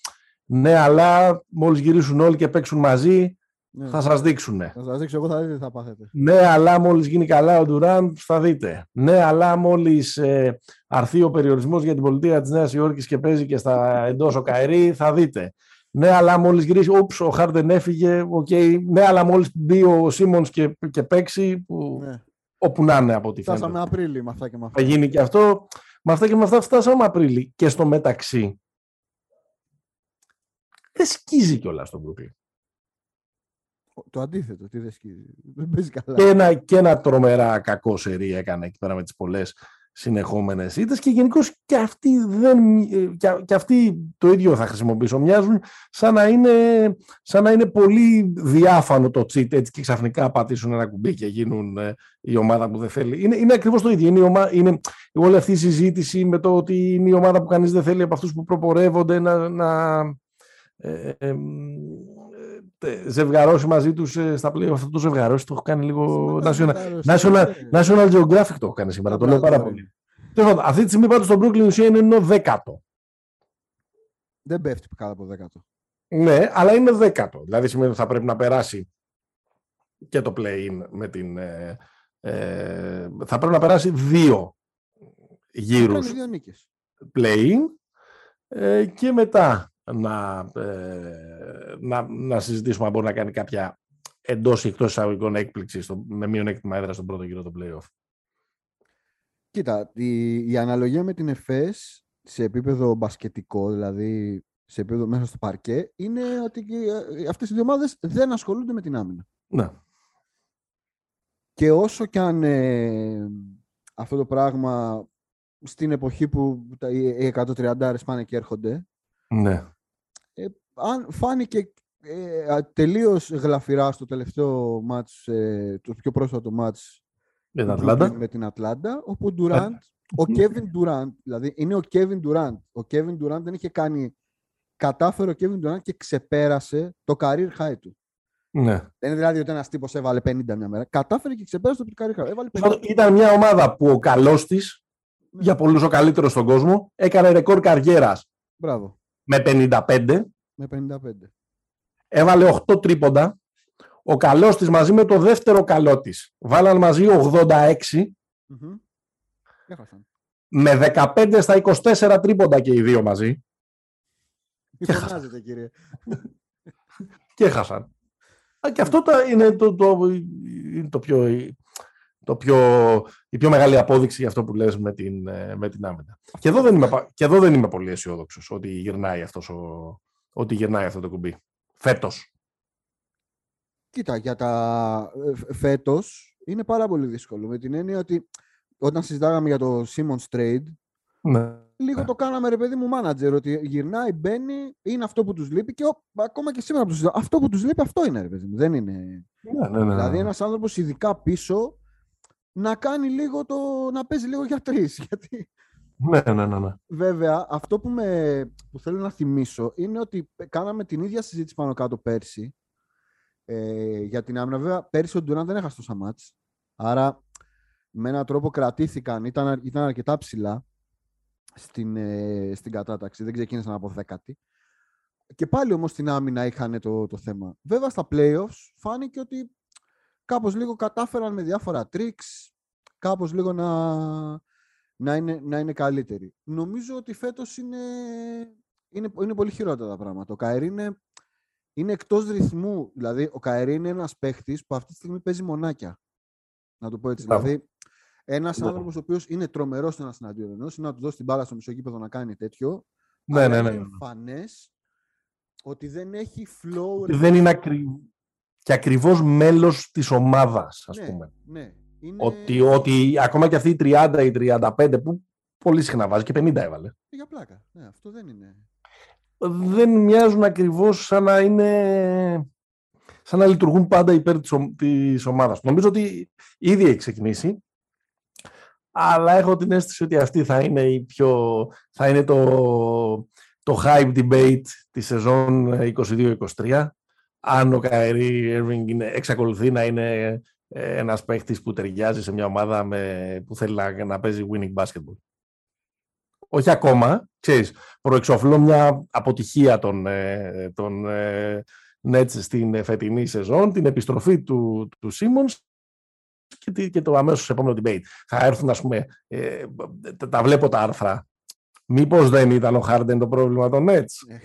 ναι αλλά μόλις γυρίσουν όλοι και παίξουν μαζί ναι. Θα σας δείξουν. Θα σας δείξω, εγώ θα δείτε τι θα πάθετε. Ναι, αλλά μόλις γίνει καλά ο Ντουράντ, θα δείτε. Ναι, αλλά μόλις ε, αρθεί ο περιορισμός για την πολιτεία της Νέας Υόρκης και παίζει και στα εντός ο Καερή, θα δείτε. Ναι, αλλά μόλις γυρίσει, ούψ, ο Χάρντεν έφυγε. Okay. Ναι, αλλά μόλις μπει ο Σίμονς και, και παίξει. Που, ναι. Όπου να είναι από ό,τι φαίνεται. Φτάσαμε Απρίλη με αυτά και με αυτά. Θα γίνει και αυτό. Με αυτά και με αυτά φτάσαμε Απρίλη. Και στο μεταξύ. Δεν σκίζει κιόλας στον Brooklyn. Το αντίθετο, τι δεν σκίζει. Δεν παίζει καλά. Και ένα, και ένα τρομερά κακό σερί έκανε εκεί πέρα με τις πολλές συνεχόμενες ήττες και γενικώς και αυτοί, δεν, και, και αυτοί το ίδιο θα χρησιμοποιήσω. Μοιάζουν σαν να είναι, σαν να είναι πολύ διάφανο το cheat έτσι και ξαφνικά πατήσουν ένα κουμπί και γίνουν ε, η ομάδα που δεν θέλει. Είναι, είναι ακριβώς το ίδιο. Είναι, η ομα, είναι όλη αυτή η συζήτηση με το ότι είναι η ομάδα που κανείς δεν θέλει από αυτούς που προπορεύονται να, να ε, ε, ζευγαρώσει μαζί τους ε, στα πλοία. Αυτό το ζευγαρώσει το έχω κάνει λίγο. National, National, National Geographic το έχω κάνει σήμερα. Το λέω πάρα πολύ. Αυτή τη στιγμή πάντως στο Brooklyn ουσία είναι ένα δέκατο. Δεν πέφτει κάτω από δέκατο. Ναι, αλλά είναι δέκατο. Δηλαδή σημαίνει ότι θα πρέπει να περάσει και το play-in με την. Ε, ε, θα πρέπει να περάσει δύο γύρους play-in ε, και μετά να, ε, να, να συζητήσουμε αν μπορεί να κάνει κάποια εντός ή εκτός εισαγωγικών έκπληξη στο, με μειονέκτημα έδρα στον πρώτο γύρο του playoff. Κοίτα, η, η αναλογία με την ΕΦΕΣ σε επίπεδο μπασκετικό, δηλαδή σε επίπεδο μέσα στο παρκέ, είναι ότι ε, αυτές οι δύο ομάδες δεν ασχολούνται με την άμυνα. Ναι. Και όσο κι αν ε, αυτό το πράγμα στην εποχή που οι 130 πάνε και έρχονται, ναι αν φάνηκε ε, τελείως γλαφυρά στο τελευταίο μάτς, ε, το πιο πρόσφατο μάτς με την Ατλάντα, με την Ατλάντα όπου ο Ντουράντ, ο Κέβιν Ντουράντ, δηλαδή είναι ο Κέβιν Ντουράντ. Ο Κέβιν Ντουράντ δεν είχε κάνει, κατάφερε ο Κέβιν Ντουράντ και ξεπέρασε το career high του. Ναι. Δεν είναι δηλαδή ότι ένας τύπος έβαλε 50 μια μέρα. Κατάφερε και ξεπέρασε το career high. Έβαλε 50. Ήταν μια ομάδα που ο καλός της, Ναι. για πολλούς ο καλύτερος στον κόσμο, έκανε ρεκόρ καριέρας Μπράβο. με 55, Με 55. έβαλε 8 τρίποντα. Ο καλός της μαζί με το δεύτερο καλό της βάλαν μαζί 86 Μμμ. Έχασαν. με 15 στα 24 τρίποντα και οι δύο μαζί Μη φωνάζετε, κύριε. και έχασαν. Α, Και αυτό τα- είναι το, το, είναι το πιο, το πιο, η πιο μεγάλη απόδειξη για αυτό που λες με την, ε, με την άμυνα. Και εδώ δεν είμαι, πα- και εδώ δεν είμαι πολύ αισιόδοξος ότι γυρνάει, αυτός ο, ότι γυρνάει αυτό το κουμπί. Φέτος. Κοίτα, για τα ε, φέτος είναι πάρα πολύ δύσκολο. Με την έννοια ότι όταν συζητάγαμε για το Simmons Trade, Ναι. λίγο Ναι. το κάναμε ρε παιδί μου manager, ότι γυρνάει, μπαίνει, είναι αυτό που τους λείπει και ο- ακόμα και σήμερα που τους συζητάω, αυτό που τους λείπει αυτό είναι ρε παιδί μου. Δεν είναι... Ναι, ναι, ναι, Δηλαδή ναι. ένας άνθρωπος ειδικά πίσω να κάνει λίγο το... να παίζει λίγο για τρεις. Γιατί ναι, ναι, ναι, ναι. βέβαια αυτό που, με, που θέλω να θυμίσω είναι ότι κάναμε την ίδια συζήτηση πάνω κάτω πέρσι ε, για την άμυνα. Βέβαια πέρσι ο Ντουράν δεν έχασε τόσα μάτς. Άρα με έναν τρόπο κρατήθηκαν, ήταν, αρ- ήταν αρκετά ψηλά στην, ε, στην κατάταξη. Δεν ξεκίνησαν από δέκατη. Και πάλι όμως στην άμυνα είχαν το, το θέμα. Βέβαια στα playoffs φάνηκε ότι κάπως λίγο κατάφεραν με διάφορα tricks, κάπως λίγο να, να, είναι, να είναι καλύτεροι. Νομίζω ότι φέτος είναι, είναι, είναι πολύ χειρότερα τα πράγματα. Ο Καερή είναι, είναι εκτός ρυθμού. Δηλαδή, ο Καερή είναι ένας παίχτης που αυτή τη στιγμή παίζει μονάκια. Να το πω έτσι. Μπράβο. Δηλαδή, ένας Μπράβο. άνθρωπος ο οποίος είναι τρομερός ένας εναντίον ενός, είναι να του δώσει την μπάλα στο μισό γήπεδο να κάνει τέτοιο. Ναι, αλλά ναι, ναι, είναι ναι. εμφανές ότι δεν έχει flow. ρε Δεν είναι ακρι... και ακριβώς μέλος της ομάδας, ας ναι, πούμε. Ναι. Είναι Ότι, ότι ακόμα και αυτή η 30 ή 35 που πολύ συχνά βάζει και 50 έβαλε. για πλάκα. Ναι, αυτό δεν είναι. δεν μοιάζουν ακριβώς σαν να είναι σαν να λειτουργούν πάντα υπέρ της, ο- της ομάδας. Νομίζω ότι ήδη έχει ξεκινήσει, αλλά έχω την αίσθηση ότι αυτή θα είναι, η πιο, θα είναι το, το hype debate της σεζόν 22-23. Αν ο Καερή Irving είναι, εξακολουθεί να είναι ε, ένας παίχτης που ταιριάζει σε μια ομάδα με, που θέλει να, να παίζει winning basketball. Όχι ακόμα, ξέρεις, προεξοφλώ μια αποτυχία των, ε, των ε, Nets στην φετινή σεζόν, την επιστροφή του, του Simmons και, τη- και το αμέσως επόμενο debate. Θα έρθουν, ας πούμε, ε, τα, τα βλέπω τα άρθρα. Μήπως δεν ήταν ο Harden το πρόβλημα των Nets;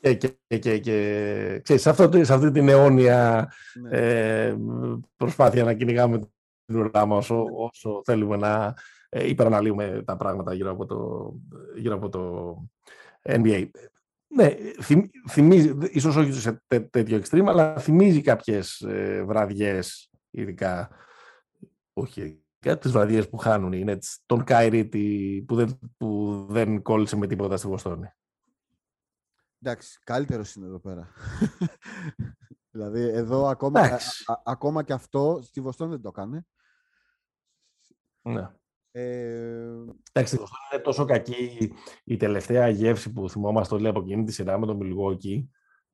Ναι. και, και, και, και, και ξέρεις, σε, αυτό, το- σε αυτή την αιώνια Ναι. ε, προσπάθεια να κυνηγάμε την ουρά μας όσο, όσο θέλουμε να ε, υπεραναλύουμε τα πράγματα γύρω από το, γύρω από το NBA. Ναι, θυμ, θυμίζει, ίσως όχι σε τέ, τέτοιο extreme, αλλά θυμίζει κάποιες ε, βραδιές, ειδικά, όχι, κάποιες βραδιές που χάνουν οι Nets, τον Κάιρι τη- που δεν, που δεν κόλλησε με τίποτα στη Βοστόνη. Εντάξει, καλύτερος είναι εδώ πέρα. δηλαδή, εδώ ακόμα, Εντάξει. α- α- ακόμα και αυτό στη Βοστόνη δεν το έκανε. Ναι. Ε, Εντάξει, η Βοστόνη είναι τόσο κακή η τελευταία γεύση που θυμόμαστε όλοι από εκείνη τη σειρά με τον Milwaukee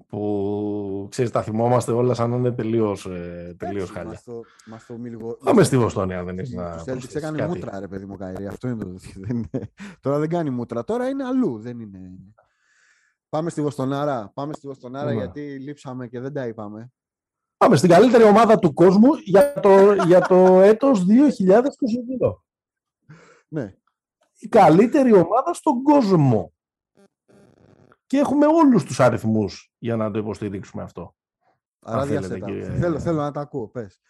που ξέρεις, τα θυμόμαστε όλα σαν να είναι τελείως, ε, τελείως εντάξει, χάλια. μας το- μας το μιλγο- Πάμε στη Βοστόνη αν δεν έχεις να Τους Celtics προσθέσεις έκανε κάτι. μούτρα, ρε παιδί μου, Καϊρή. Αυτό είναι το δεν είναι- Τώρα δεν κάνει μούτρα. Τώρα είναι αλλού. Δεν είναι... Πάμε στη Βοστονάρα. Πάμε στη Βοστονάρα Ναι. γιατί λείψαμε και δεν τα είπαμε. Πάμε στην καλύτερη ομάδα του κόσμου για το, για το έτος 2022. Ναι. Η καλύτερη ομάδα στον κόσμο. Και έχουμε όλους τους αριθμούς για να το υποστηρίξουμε αυτό. Άρα Αν θέλετε, διασέτα. κύριε- Θέλω, θέλω να τα ακούω. Πες.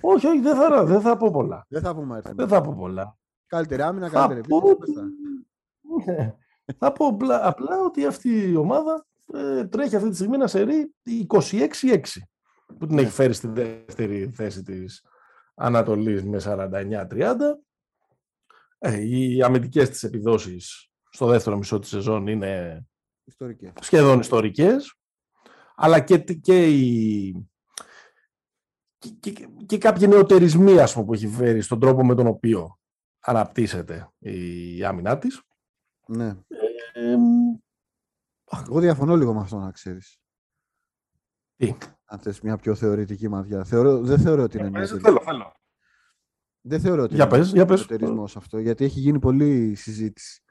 όχι, όχι, δεν θα, δεν θα πω πολλά. Δεν θα πούμε αριθμό. Δεν θα πω πολλά. Καλύτερη άμυνα, Θα καλύτερη πω, επίθεση. πες τα. Ναι. Θα πω απλά, απλά ότι αυτή η ομάδα ε, τρέχει αυτή τη στιγμή ένα σερί 26-6 που την Ναι. έχει φέρει στη δεύτερη θέση της Ανατολής με 49-30. Ε, οι αμυντικές της επιδόσεις στο δεύτερο μισό της σεζόν είναι Ιστορικές. σχεδόν ιστορικές, αλλά και, και, οι, και, και, και κάποιοι νεοτερισμοί ας πούμε, που έχει φέρει στον τρόπο με τον οποίο αναπτύσσεται η άμυνά της. Ναι. Ε, Εγώ διαφωνώ λίγο με αυτό να ξέρεις. Τι; Αν θες μια πιο θεωρητική ματιά. Θεωρώ, δεν θεωρώ ότι είναι Για μια πες, τελ- θέλω, θέλω. Δεν θεωρώ ότι Για είναι πες, για πες. εσωτερισμός αυτό, γιατί έχει γίνει πολλή συζήτηση.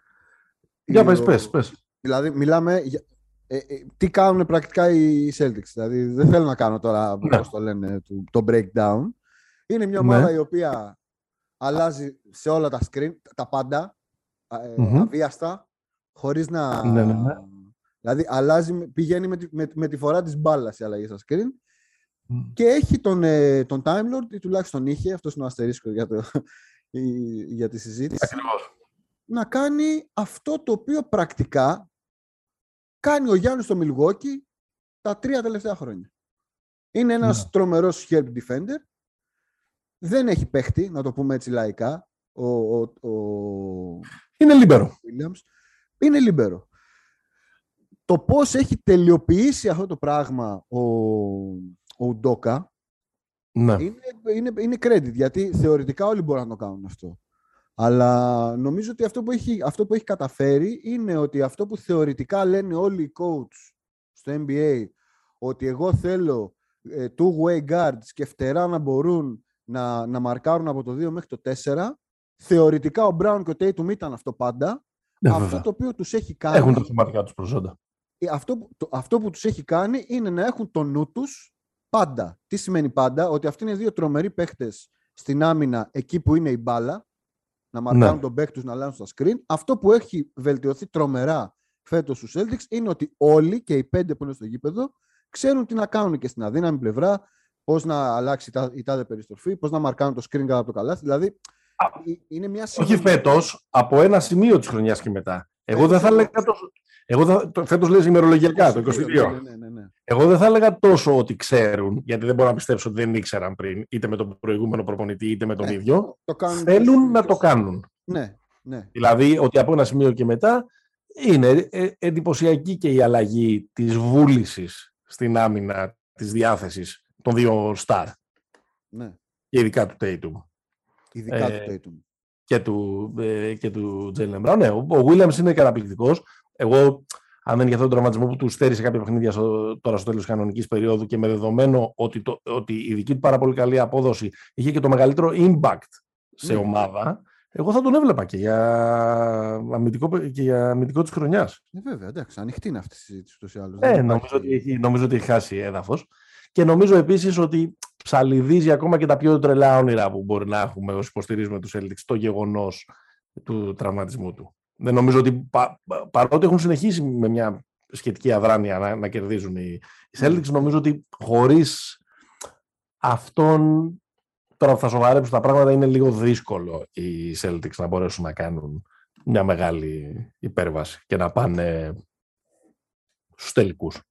Για Ο- πες, πες, πες. Δηλαδή, μιλάμε για... ε, ε, τι κάνουν πρακτικά οι Celtics. Δηλαδή, δεν θέλω να κάνω τώρα, Ναι. πώς το λένε, το, το breakdown. Είναι μια Ναι. ομάδα η οποία αλλάζει σε όλα τα screen, τα πάντα, ε, Μμμ. αβίαστα, χωρίς να... Ναι, ναι, ναι. Δηλαδή, αλλάζει, με- πηγαίνει με τη, με, με τη φορά της μπάλας η αλλαγή στα screen και έχει τον, ε, τον Time Lord, ή τουλάχιστον είχε, αυτός είναι ο αστερίσκος για, το, η- για τη συζήτηση, Ακριβώς. να κάνει αυτό το οποίο πρακτικά κάνει ο Γιάννης στο Milwaukee τα τρία τελευταία χρόνια. Είναι ένας Ναι. τρομερός help defender. Δεν έχει παίχτη, να το πούμε έτσι λαϊκά, ο, ο, ο Είναι λίμπερο. Williams. Είναι λίμπερο. Το πώς έχει τελειοποιήσει αυτό το πράγμα ο, ο Ουντόκα Ναι. είναι, είναι, είναι credit, γιατί θεωρητικά όλοι μπορούν να το κάνουν αυτό. Αλλά νομίζω ότι αυτό που, έχει, αυτό που έχει καταφέρει είναι ότι αυτό που θεωρητικά λένε όλοι οι coach στο NBA, ότι εγώ θέλω ε, two-way guards και φτερά να μπορούν να, να μαρκάρουν από το 2 μέχρι το 4, θεωρητικά ο Brown και ο Tatum ήταν αυτό πάντα. Ναι, αυτό βέβαια. το οποίο τους έχει κάνει... Έχουν τα θεματικά τους προσόντα. Ε, αυτό, που- το, αυτό που τους έχει κάνει είναι να έχουν το νου τους πάντα. Τι σημαίνει πάντα, ότι αυτοί είναι δύο τρομεροί παίχτες στην άμυνα εκεί που είναι η μπάλα, να μαρκάρουν Ναι. τον παίκ τους να αλλάζουν στα screen. Αυτό που έχει βελτιωθεί τρομερά φέτος στους Celtics είναι ότι όλοι και οι πέντε που είναι στο γήπεδο ξέρουν τι να κάνουν και στην αδύναμη πλευρά, πώς να αλλάξει η τα- η τάδε περιστροφή, πώς να μαρκάρουν το screen κάτω από το καλάθι. Δηλαδή, ε- είναι μια Όχι συνολική- φέτος, από ένα σημείο της χρονιάς και μετά. Εγώ δεν θα Φέτος έλεγα τόσο. Εγώ θα, το, φέτος λες ημερολογιακά, το 22. Ναι, ναι, ναι, ναι. Εγώ δεν θα έλεγα τόσο ότι ξέρουν, γιατί δεν μπορώ να πιστέψω ότι δεν ήξεραν πριν, είτε με τον προηγούμενο προπονητή, είτε με τον Ναι, ίδιο. το κάνουν Θέλουν να και- το κάνουν. Ναι, ναι. Δηλαδή ότι από ένα σημείο και μετά είναι ε, εντυπωσιακή και η αλλαγή της βούλησης στην άμυνα της διάθεσης των δύο στάρ, ναι. και ειδικά του Tatum Ειδικά Ε, του Tatum. και του, ε, και του Jalen Brown. Ναι, ο, ο Williams είναι καταπληκτικός. Εγώ, αν δεν είναι για αυτόν τον τραυματισμό που τους στέρισε κάποια παιχνίδια στο, τώρα στο τέλος της κανονικής περίοδου και με δεδομένο ότι, το, ότι η δική του πάρα πολύ καλή απόδοση είχε και το μεγαλύτερο impact σε Ναι. ομάδα, εγώ θα τον έβλεπα και για αμυντικό, και για αμυντικό της χρονιάς. Ε, βέβαια, εντάξει, ανοιχτή είναι αυτή η συζήτηση ούτως ή άλλως. Ε, Δεν νομίζω, υπάρχει- ότι έχει, νομίζω ότι έχει χάσει έδαφος. Και νομίζω επίσης ότι ψαλιδίζει ακόμα και τα πιο τρελά όνειρα που μπορεί να έχουμε όσοι υποστηρίζουμε τους Celtics το γεγονός του τραυματισμού του. Δεν νομίζω ότι πα, πα- παρότι έχουν συνεχίσει με μια σχετική αδράνεια να, να κερδίζουν οι, οι Celtics, νομίζω ότι χωρίς αυτόν τώρα που θα σοβαρέψουν τα πράγματα είναι λίγο δύσκολο οι Celtics να μπορέσουν να κάνουν μια μεγάλη υπέρβαση και να πάνε στους τελικούς.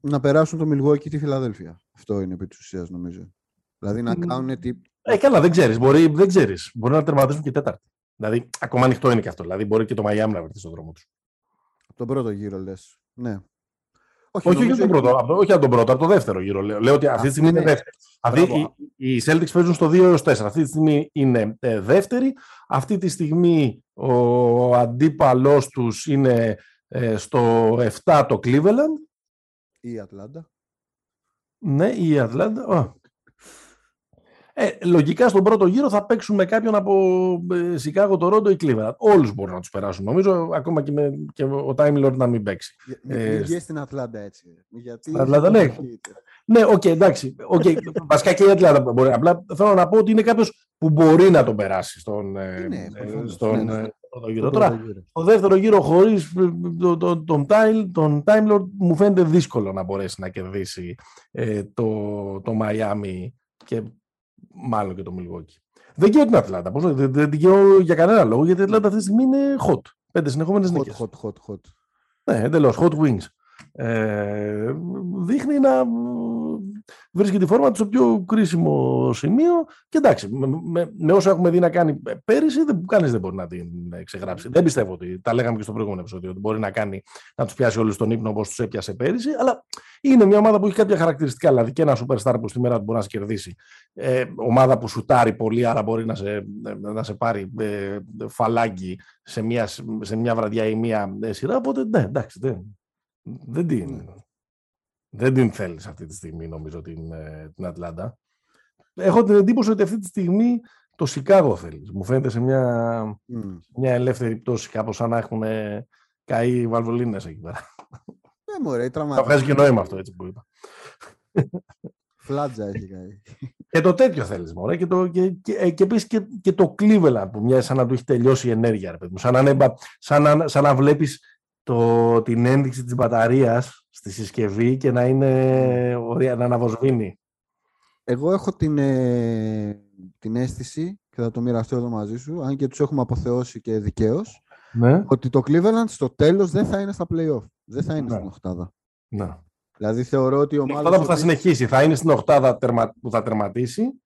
Να περάσουν το Milwaukee και τη Φιλαδέλφια. Αυτό είναι επί της ουσίας, νομίζω. Δηλαδή να Μμ. κάνουν τι... Ε, καλά, δεν ξέρεις. Μπορεί, δεν ξέρεις. μπορεί να τερματίσουν και τέταρτη. Δηλαδή, ακόμα ανοιχτό είναι και αυτό. Δηλαδή, μπορεί και το Μαϊάμι να βρεθεί στον δρόμο τους. Από τον πρώτο γύρο, λες. Ναι. Όχι, όχι, νομίζω από τον πρώτο, από το- όχι από τον πρώτο, από το δεύτερο γύρο. Λέω, λέω ότι αυτή τη Αυτό στιγμή είναι είναι- δεύτερη. Αυτή, Μπράβο. οι, οι Celtics παίζουν στο 2 έως 4. Αυτή τη στιγμή είναι ε, δεύτερη. Αυτή τη στιγμή ο αντίπαλός τους είναι ε, στο 7 το Cleveland. Ή η Ατλάντα. Ναι, η Ατλάντα. Α. Ε, λογικά στον πρώτο γύρο θα παίξουν με κάποιον από ε, Σικάγο, Τορόντο ή Cleveland. Όλους μπορούν να τους περάσουν. Νομίζω ακόμα και, με, και ο Time Lord να μην παίξει. Μην Ε, μην βγες στην Ατλάντα έτσι. Γιατί... Στην Ατλάντα, ναι. Ναι, οκ, εντάξει. Okay. Βασικά και η Ατλάντα μπορεί. Απλά θέλω να πω ότι είναι κάποιος που μπορεί να τον περάσει στον, ε, Ναι, ε, προφανώς. στον Ναι, ναι. Ε, πρώτο γύρο. Στον Τώρα, πρώτο γύρο. στο δεύτερο γύρο, χωρίς τον, τον, τον, Time- τον Time Lord, μου φαίνεται δύσκολο να μπορέσει να κερδίσει ε, το, το Miami και μάλλον και το Milwaukee. Δεν καίω την Ατλάντα. Πώς, δεν, δεν την καίω για κανένα λόγο, γιατί η Ατλάντα αυτή τη στιγμή είναι hot. Πέντε συνεχόμενες Hot, νίκες. hot, hot, hot. Ναι, εντελώς. Hot wings. Ε, δείχνει να βρίσκει τη φόρμα του στο πιο κρίσιμο σημείο. Και εντάξει, με, με, με όσα έχουμε δει να κάνει πέρυσι, δεν, κανείς δεν μπορεί να την ε, ξεγράψει. Δεν πιστεύω ότι, τα λέγαμε και στο προηγούμενο επεισόδιο, ότι μπορεί να κάνει να τους πιάσει όλους τον ύπνο όπως τους έπιασε πέρυσι. Αλλά είναι μια ομάδα που έχει κάποια χαρακτηριστικά. Δηλαδή και ένα superstar που στη μέρα του μπορεί να σε κερδίσει. Ε, ομάδα που σουτάρει πολύ, άρα μπορεί να σε, να σε πάρει ε, φαλάγγι σε μια, σε μια βραδιά ή μια ε, σειρά. Οπότε ναι, εντάξει, δεν, δεν την, Δεν την θέλεις αυτή τη στιγμή, νομίζω, την, ε, την Ατλάντα. Έχω την εντύπωση ότι αυτή τη στιγμή το Σικάγο θέλεις. Μου φαίνεται σε μια, μια ελεύθερη πτώση, κάπως σαν να έχουν καεί οι βαλβολίνες εκεί πέρα. Ε, μωρέ, Θα βγάζει και νόημα αυτό, έτσι που είπα. Φλάτζα έχει καεί. Και το τέτοιο θέλεις, μωρέ. Και, το, και, και, ε, και επίση και, και, το Cleveland που μοιάζει σαν να του έχει τελειώσει η ενέργεια, ρε παιδί μου. Σαν να, είναι, σαν σαν να βλέπεις την ένδειξη της μπαταρίας στη συσκευή και να είναι να αναβοσβήνει. Εγώ έχω την, ε, την αίσθηση και θα το μοιραστώ εδώ μαζί σου, αν και τους έχουμε αποθεώσει και δικαίως, ναι. ότι το Cleveland στο τέλος δεν θα είναι στα play-off. Δεν θα είναι ναι. στην οχτάδα. Ναι. Δηλαδή θεωρώ ότι ο ομάδα. οχτάδα που θα συνεχίσει, θα είναι στην οχτάδα που θα τερματίσει.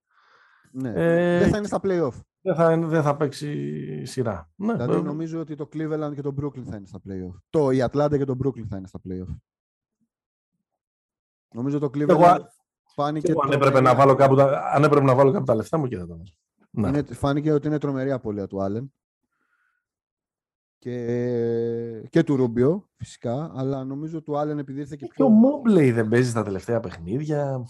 Ναι. Ε... Δεν θα είναι στα play-off. Δεν θα, δεν θα παίξει σειρά. Ναι, δηλαδή νομίζω ότι το Cleveland και το Brooklyn θα είναι στα play-off. Το η Atlanta και το Brooklyn θα είναι στα play-off. Νομίζω το Cleveland Εγώ, φάνηκε... αν, έπρεπε να βάλω κάπου τα, αν έπρεπε να βάλω κάπου τα λεφτά μου και θα το ναι. Είναι, φάνηκε ότι είναι τρομερή απώλεια του Άλεν και, και του Ρούμπιο φυσικά, αλλά νομίζω του Άλεν επειδή ήρθε και πιο... Και ο Μόμπλεϊ δεν παίζει στα τελευταία παιχνίδια.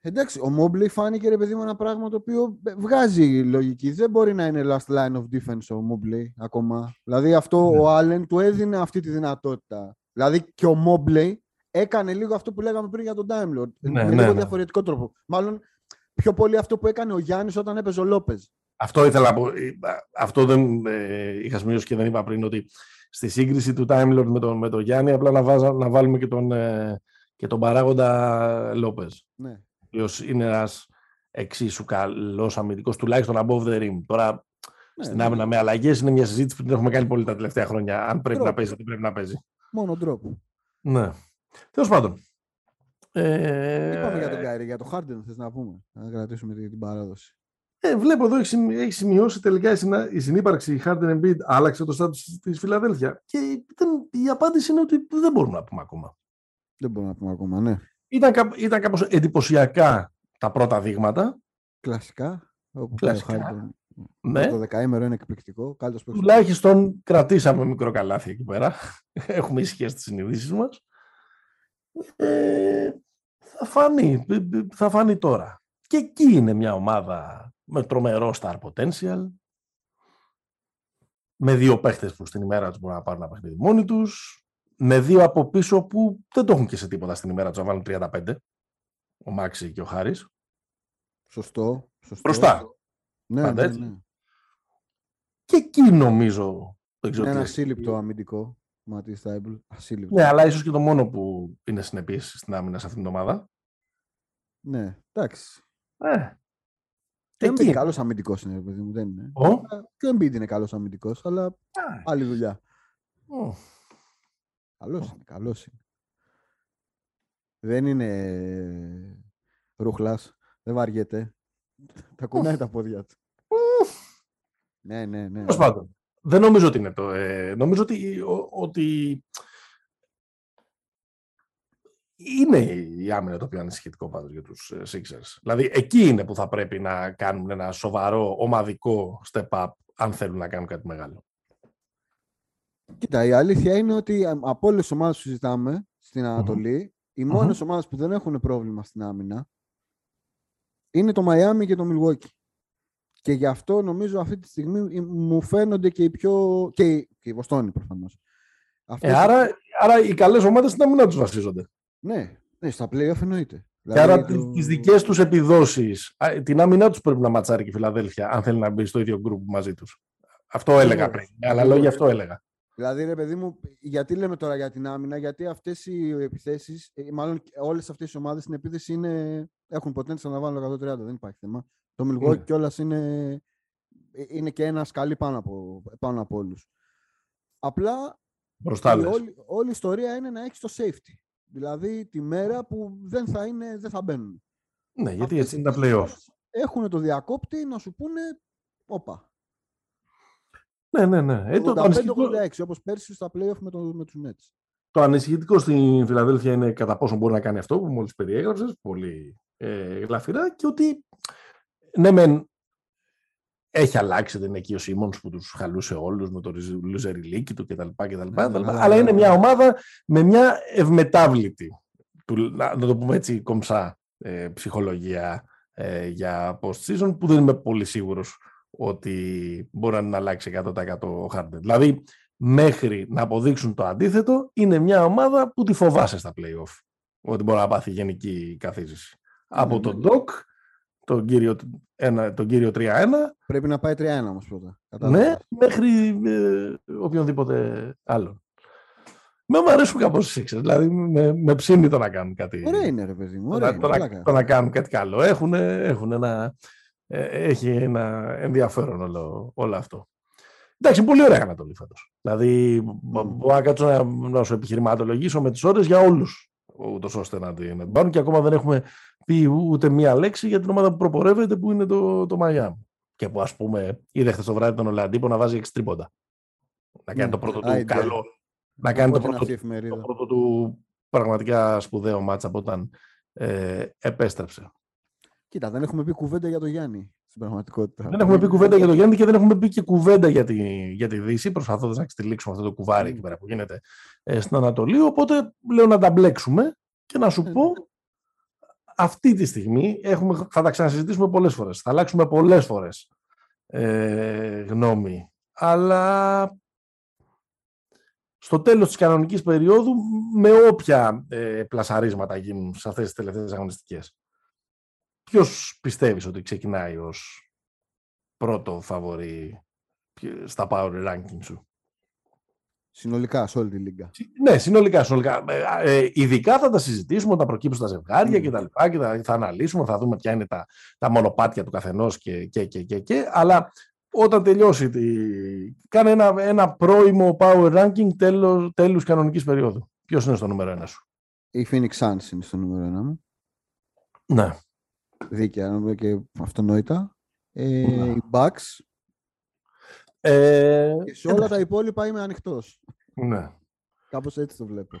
Εντάξει, ο Μόμπλεϊ φάνηκε ρε παιδί μου ένα πράγμα το οποίο βγάζει λογική. Δεν μπορεί να είναι last line of defense ο Μόμπλεϊ ακόμα. Δηλαδή αυτό ναι. ο Άλεν του έδινε αυτή τη δυνατότητα. Δηλαδή και ο Μόμπλεϊ έκανε λίγο αυτό που λέγαμε πριν για τον Time Lord. Ναι, με ναι, λίγο ναι. διαφορετικό τρόπο. Μάλλον πιο πολύ αυτό που έκανε ο Γιάννης όταν έπαιζε ο Λόπες. Αυτό ήθελα να πω. Αυτό δεν ε, είχα σημειώσει και δεν είπα πριν ότι στη σύγκριση του Time Lord με τον, με τον Γιάννη απλά να, βάζα, να βάλουμε και τον, ε, και τον παράγοντα Λόπες. Ναι οποίος είναι ένας εξίσου καλός αμυντικός, τουλάχιστον above the rim. Τώρα ναι, στην ναι. άμυνα ναι. με αλλαγές είναι μια συζήτηση που την έχουμε κάνει πολύ τα τελευταία χρόνια. Αν πρέπει να παίζει, δεν πρέπει να παίζει. Μόνο τρόπο. Ναι. Τέλος πάντων. Ε... Είπαμε για τον Κάιρι, για τον Χάρντεν θες να πούμε. Να κρατήσουμε την παράδοση. Ε, βλέπω εδώ έχει σημειώσει τελικά η συνύπαρξη Harden Embiid άλλαξε το στάτου της Φιλαδέλφια. Και η απάντηση είναι ότι δεν μπορούμε να πούμε ακόμα. Δεν μπορούμε να πούμε ακόμα, ναι. Ήταν, ήταν κάπως εντυπωσιακά τα πρώτα δείγματα. Κλασικά. Όπου Κλασικά. Ναι. Το δεκαήμερο είναι εκπληκτικό. Τουλάχιστον κρατήσαμε μικρό καλάθι εκεί πέρα. Έχουμε ησυχία στις συνειδήσεις μας. Ε, θα, φανεί, θα φανεί τώρα. Και εκεί είναι μια ομάδα με τρομερό star potential. Με δύο παίχτες που στην ημέρα τους μπορούν να πάρουν ένα παιχνίδι μόνοι τους με δύο από πίσω που δεν το έχουν και σε τίποτα στην ημέρα τους να βάλουν 35. Ο Μάξι και ο Χάρης. Σωστό. σωστό. Μπροστά. Ναι, ναι, ναι, Και εκεί νομίζω. είναι ένα ασύλληπτο αμυντικό. Ματί Στάιμπλ. Ασύλληπτο. Ναι, αλλά ίσως και το μόνο που είναι συνεπής στην άμυνα σε αυτήν την ομάδα. Ναι, εντάξει. Ε, και είναι καλός αμυντικός είναι, παιδί μου. Δεν είναι. Ο; Και ο Embiid είναι καλός αμυντικός, αλλά άλλη δουλειά. Καλός είναι, καλός είναι. Δεν είναι ρούχλας, δεν βαριέται. Τα κουνάει τα πόδια του. ναι, ναι, ναι. Πώς πάντων. Δεν νομίζω ότι είναι το. Ε, νομίζω ότι, ότι είναι η άμυνα το οποίο είναι σχετικό πάντως για τους ε, Sixers. Δηλαδή εκεί είναι που θα πρέπει να κάνουν ένα σοβαρό ομαδικό step up αν θέλουν να κάνουν κάτι μεγάλο. Κοίτα, η αλήθεια είναι ότι από όλες τις ομάδες που συζητάμε στην Ανατολή, mm-hmm. οι μόνες mm-hmm. ομάδες που δεν έχουν πρόβλημα στην άμυνα είναι το Μαϊάμι και το Μιλγόκι. Και γι' αυτό νομίζω αυτή τη στιγμή μου φαίνονται και οι πιο. και οι, και οι Βοστόνοι προφανώς. Ε, άρα, άρα οι καλές ομάδες στην άμυνα τους βασίζονται. Ναι, ναι στα playoff εννοείται. Και δηλαδή, άρα το... τις δικές τους επιδόσεις, την άμυνά τους πρέπει να ματσάρει και η Φιλαδέλφια, αν θέλει να μπει στο ίδιο γκρουπ μαζί τους. Αυτό έλεγα πριν. Αλλά λόγια αυτό έλεγα. Δηλαδή, ρε παιδί μου, γιατί λέμε τώρα για την άμυνα, γιατί αυτές οι επιθέσεις, ε, μάλλον όλες αυτές οι ομάδες στην επίθεση είναι, έχουν potential να βάλουν 130, δεν υπάρχει θέμα. Το Milwaukee mm. κιόλας είναι, ε, είναι και ένας σκαλί πάνω από, πάνω από όλους. Απλά η, όλη, όλη η ιστορία είναι να έχεις το safety. Δηλαδή τη μέρα που δεν θα, είναι, δεν θα μπαίνουν. Ναι, γιατί έτσι είναι τα playoff. Έχουν το διακόπτη να σου πούνε, όπα, ναι, ναι, ναι. Ε, το 85-86, όπως πέρσι στα playoff με, το, με τους Nets. Το ανησυχητικό στην Φιλαδέλφια είναι κατά πόσο μπορεί να κάνει αυτό που μόλις περιέγραψες, πολύ ε, γλαφυρά, και ότι ναι, μεν έχει αλλάξει, δεν είναι εκεί ο Σίμονς που τους χαλούσε όλους με το Λουζεριλίκι του κτλ. κτλ, κτλ αλλά είναι μια ομάδα με μια ευμετάβλητη να, το πούμε έτσι κομψά, ε, ψυχολογία ε, για post-season που δεν είμαι πολύ σίγουρος ότι μπορεί να αλλάξει 100% ο Harden. Δηλαδή, μέχρι να αποδείξουν το αντίθετο, είναι μια ομάδα που τη φοβάσαι στα play-off. Ότι μπορεί να πάθει γενική καθίζηση. Από ναι, τον ναι. Doc, τον κύριο, ένα, τον κύριο 3-1. Πρέπει να πάει 3-1 όμως πρώτα. Ναι, μέχρι ε, οποιονδήποτε άλλο. Με μου αρέσουν κάπως οι Sixers. Δηλαδή με, με ψήνει το να κάνουν κάτι. Ωραία είναι, ρε παιδί μου. Ωραία το, είναι, το, να, κάνουν κάτι καλό. Έχουν, έχουν ένα, ε, έχει ένα ενδιαφέρον όλο, όλο αυτό. Εντάξει, πολύ ωραία Ανατολή φέτος. Δηλαδή, mm. μπορώ να κάτσω να, να σου επιχειρηματολογήσω με τις ώρες για όλους. Ούτως ώστε να την πάρουν και ακόμα δεν έχουμε πει ούτε μία λέξη για την ομάδα που προπορεύεται που είναι το, το Μαϊάμι. Και που ας πούμε είδε χθες το βράδυ τον Ολαντίπο να βάζει 6 τρίποντα. Να κάνει mm. το πρώτο του καλό να κάνει το πρώτο, το πρώτο του πραγματικά σπουδαίο μάτσα από όταν ε, επέστρεψε. Κοίτα, δεν έχουμε πει κουβέντα για το Γιάννη στην πραγματικότητα. Δεν έχουμε πει κουβέντα για το Γιάννη και δεν έχουμε πει και κουβέντα για τη, για τη Δύση, προσπαθώντας να ξετυλίξουμε αυτό το κουβάρι εκεί πέρα που γίνεται ε, στην Ανατολή. Οπότε λέω να τα μπλέξουμε και να σου ε, πω ναι. Αυτή τη στιγμή έχουμε, θα τα ξανασυζητήσουμε πολλές φορές. Θα αλλάξουμε πολλές φορές ε, γνώμη. Αλλά στο τέλος της κανονικής περίοδου με όποια ε, πλασαρίσματα γίνουν σε αυτές τις τελευταίες αγωνιστικές. Ποιος πιστεύεις ότι ξεκινάει ως πρώτο φαβορή στα power ranking σου; Συνολικά σε όλη τη λίγα. Ναι, συνολικά. συνολικά. Ε, ε, ειδικά θα τα συζητήσουμε όταν προκύψουν τα ζευγάρια mm. και τα λοιπά και θα, θα αναλύσουμε, θα δούμε ποια είναι τα, τα μονοπάτια του καθενός και, και, και, και, και, αλλά όταν τελειώσει, τη... κάνε ένα, ένα πρώιμο power ranking τέλος, τέλους κανονικής περίοδου. Ποιος είναι στο νούμερο ένα σου; Η Phoenix Suns είναι στο νούμερο ένα μου. Ναι. Δίκαια και αυτονόητα. Ε, ναι. Οι Bucks. Ε, και σε όλα τα υπόλοιπα είμαι ανοιχτός. Ναι. Κάπως έτσι το βλέπω.